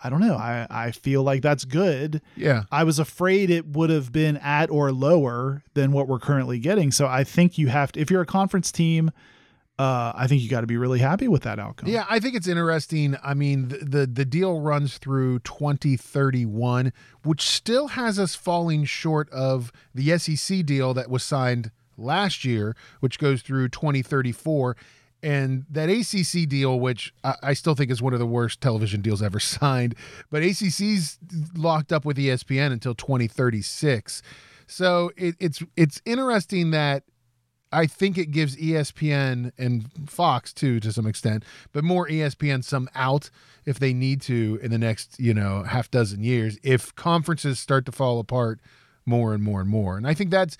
Speaker 3: I don't know. I, I feel like that's good.
Speaker 2: yeah.
Speaker 3: I was afraid it would have been at or lower than what we're currently getting. So I think you have to if you're a conference team, uh, I think you got to be really happy with that outcome.
Speaker 2: Yeah, I think it's interesting. I mean, the, the the deal runs through 2031, which still has us falling short of the SEC deal that was signed last year, which goes through 2034. And that ACC deal, which I, I still think is one of the worst television deals ever signed, but ACC's locked up with ESPN until 2036. So it, it's it's interesting that I think it gives ESPN and Fox too, to some extent, but more ESPN some out if they need to in the next, you know, half dozen years if conferences start to fall apart more and more and more. And I think that's,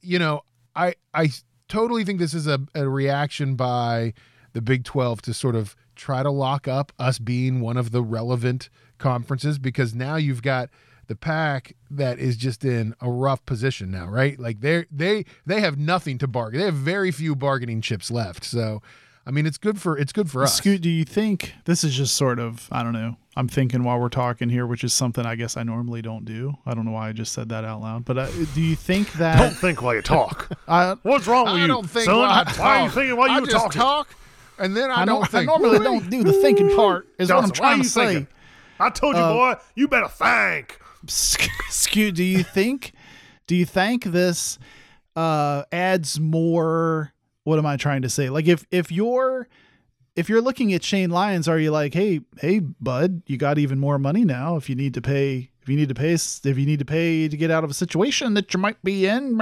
Speaker 2: you know, I I totally think this is a, a reaction by the Big 12 to sort of try to lock up us being one of the relevant conferences because now you've got the Pac that is just in a rough position now, right? Like they they they have nothing to bargain. They have very few bargaining chips left. So, I mean, it's good for it's good for us.
Speaker 3: Scoot, do you think this is just sort of I don't know. I'm thinking while we're talking here, which is something I guess I normally don't do. I don't know why I just said that out loud, but uh, do you think that?
Speaker 4: Don't think while you talk.
Speaker 3: I,
Speaker 4: What's wrong with
Speaker 2: I
Speaker 4: you,
Speaker 2: don't think
Speaker 4: son?
Speaker 2: while I
Speaker 4: Why are you thinking while
Speaker 2: I
Speaker 4: you
Speaker 2: just
Speaker 4: talking?
Speaker 2: talk, and then I,
Speaker 3: I,
Speaker 2: don't
Speaker 3: don't, I normally don't do the thinking part. Is what I'm trying to say.
Speaker 4: thinking? I told you,
Speaker 3: Uh,
Speaker 4: boy, you better think.
Speaker 3: Scoot, do you think do you think this uh adds more what am I trying to say? Like if if you're if you're looking at Shane Lyons, are you like, hey, hey, bud, you got even more money now if you need to pay if you need to pay if you need to pay to get out of a situation that you might be in,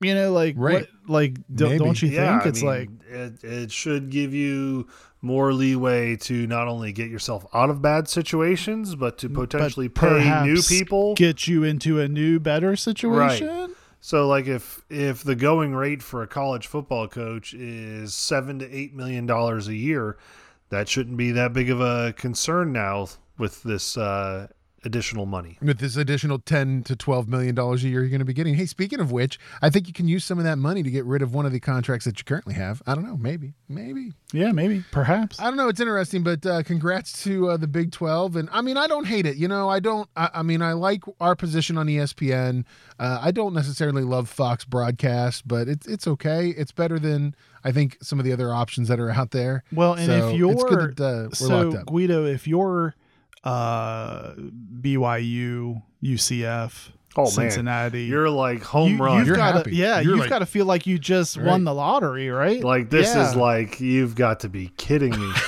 Speaker 3: you know, like
Speaker 2: Right.
Speaker 3: what, like don't, don't you
Speaker 4: yeah,
Speaker 3: think
Speaker 4: I
Speaker 3: it's
Speaker 4: mean,
Speaker 3: like
Speaker 4: it, it should give you more leeway to not only get yourself out of bad situations, but to potentially
Speaker 3: but
Speaker 4: pay new people.
Speaker 3: get you into a new better situation?
Speaker 4: So, like, if if the going rate for a college football coach is seven to eight million dollars a year, that shouldn't be that big of a concern now with this uh, additional money.
Speaker 2: with this additional 10 to 12 million dollars a year you're going to be getting. Hey, speaking of which, I think you can use some of that money to get rid of one of the contracts that you currently have. I don't know, maybe, maybe.
Speaker 3: Yeah, maybe, perhaps.
Speaker 2: I don't know. It's interesting, but uh, congrats to uh, the Big 12. And I mean, I don't hate it. You know, I don't, I, I mean, I like our position on ESPN. Uh, I don't necessarily love Fox broadcast, but it's, it's okay. It's better than, I think, some of the other options that are out there.
Speaker 3: Well, and
Speaker 2: So
Speaker 3: if you're
Speaker 2: it's good that uh, we're
Speaker 3: so
Speaker 2: locked up.
Speaker 3: Guido, if you're uh, BYU, UCF,
Speaker 4: Oh, man.
Speaker 3: Cincinnati.
Speaker 4: You're like home
Speaker 3: you,
Speaker 4: run.
Speaker 3: You've
Speaker 2: You're
Speaker 3: got to,
Speaker 2: happy.
Speaker 3: yeah,
Speaker 2: You're
Speaker 3: you've
Speaker 2: like-
Speaker 3: got to feel like you just
Speaker 2: Right.
Speaker 3: won the lottery, right?
Speaker 4: like this
Speaker 3: Yeah.
Speaker 4: is like you've got to be kidding me.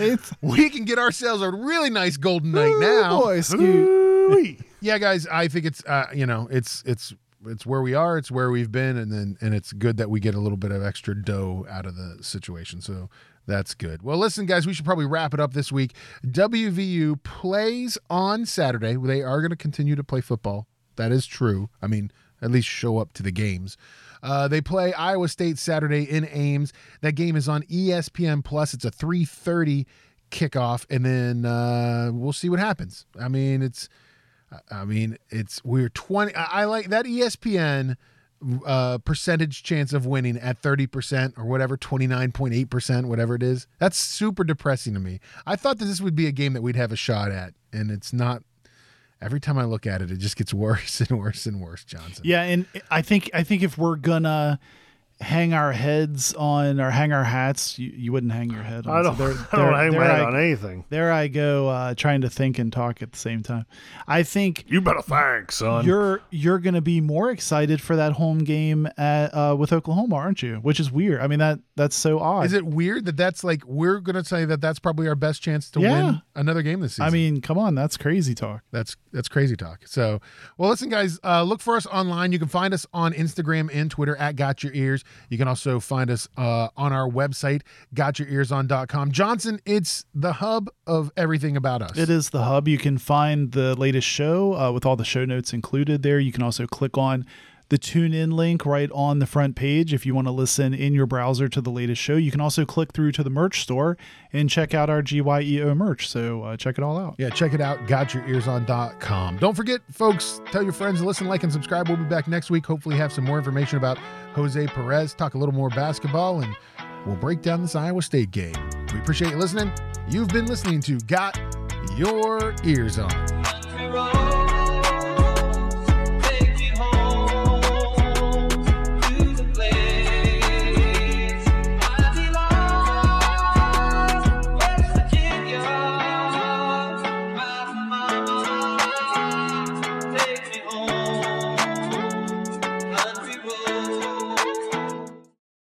Speaker 3: It's
Speaker 2: We can get ourselves a really nice golden night now.
Speaker 3: boy, Scoot.
Speaker 2: Yeah, guys, I think it's uh, you know, it's it's it's where we are, it's where we've been, and then and it's good that we get a little bit of extra dough out of the situation. So that's good. Well, listen, guys, we should probably wrap it up this week. WVU plays on Saturday. They are going to continue to play football. That is true. I mean, at least show up to the games. Uh, they play Iowa State Saturday in Ames. That game is on ESPN Plus. It's a 3:30 kickoff, and then uh, we'll see what happens. I mean, it's I mean, it's we're 20. I I like that ESPN uh, percentage chance of winning at 30% or whatever, 29.8%, whatever it is. That's super depressing to me. I thought that this would be a game that we'd have a shot at, and it's not. Every time I look at it, it just gets worse and worse and worse, Johnson.
Speaker 3: Yeah, and I think I think if we're gonna hang our heads on or hang our hats, you, you wouldn't hang your head on.
Speaker 4: I
Speaker 3: So
Speaker 4: don't.
Speaker 3: there-
Speaker 4: I don't
Speaker 3: there-
Speaker 4: hang
Speaker 3: there
Speaker 4: my head
Speaker 3: I-
Speaker 4: on anything.
Speaker 3: There I go, uh, trying to think and talk at the same time. I think
Speaker 4: You better thank, son.
Speaker 3: you're you're going to be more excited for that home game at, uh, with Oklahoma, aren't you? Which is weird. I mean that that's so odd.
Speaker 2: Is it weird that that's like we're gonna say that that's probably our best chance to
Speaker 3: Yeah.
Speaker 2: win another game this season?
Speaker 3: I mean, come on, that's crazy talk.
Speaker 2: That's that's crazy talk. So, well, listen, guys, uh, look for us online. You can find us on Instagram and Twitter at Got Your Ears. You can also find us uh, on our website, GotYourEarsOn.com. Johnson, it's the hub of everything about us.
Speaker 3: It is the hub. You can find the latest show uh, with all the show notes included there. You can also click on the tune in link right on the front page if you want to listen in your browser to the latest show. You can also click through to the merch store and check out our GYEO merch. So uh, check it all out.
Speaker 2: Yeah, check it out, GotYourEarsOn.com. Don't forget, folks, tell your friends to listen, like, and subscribe. We'll be back next week. Hopefully, have some more information about Jose Perez, talk a little more basketball, and we'll break down this Iowa State game. We appreciate you listening. You've been listening to Got Your Ears On.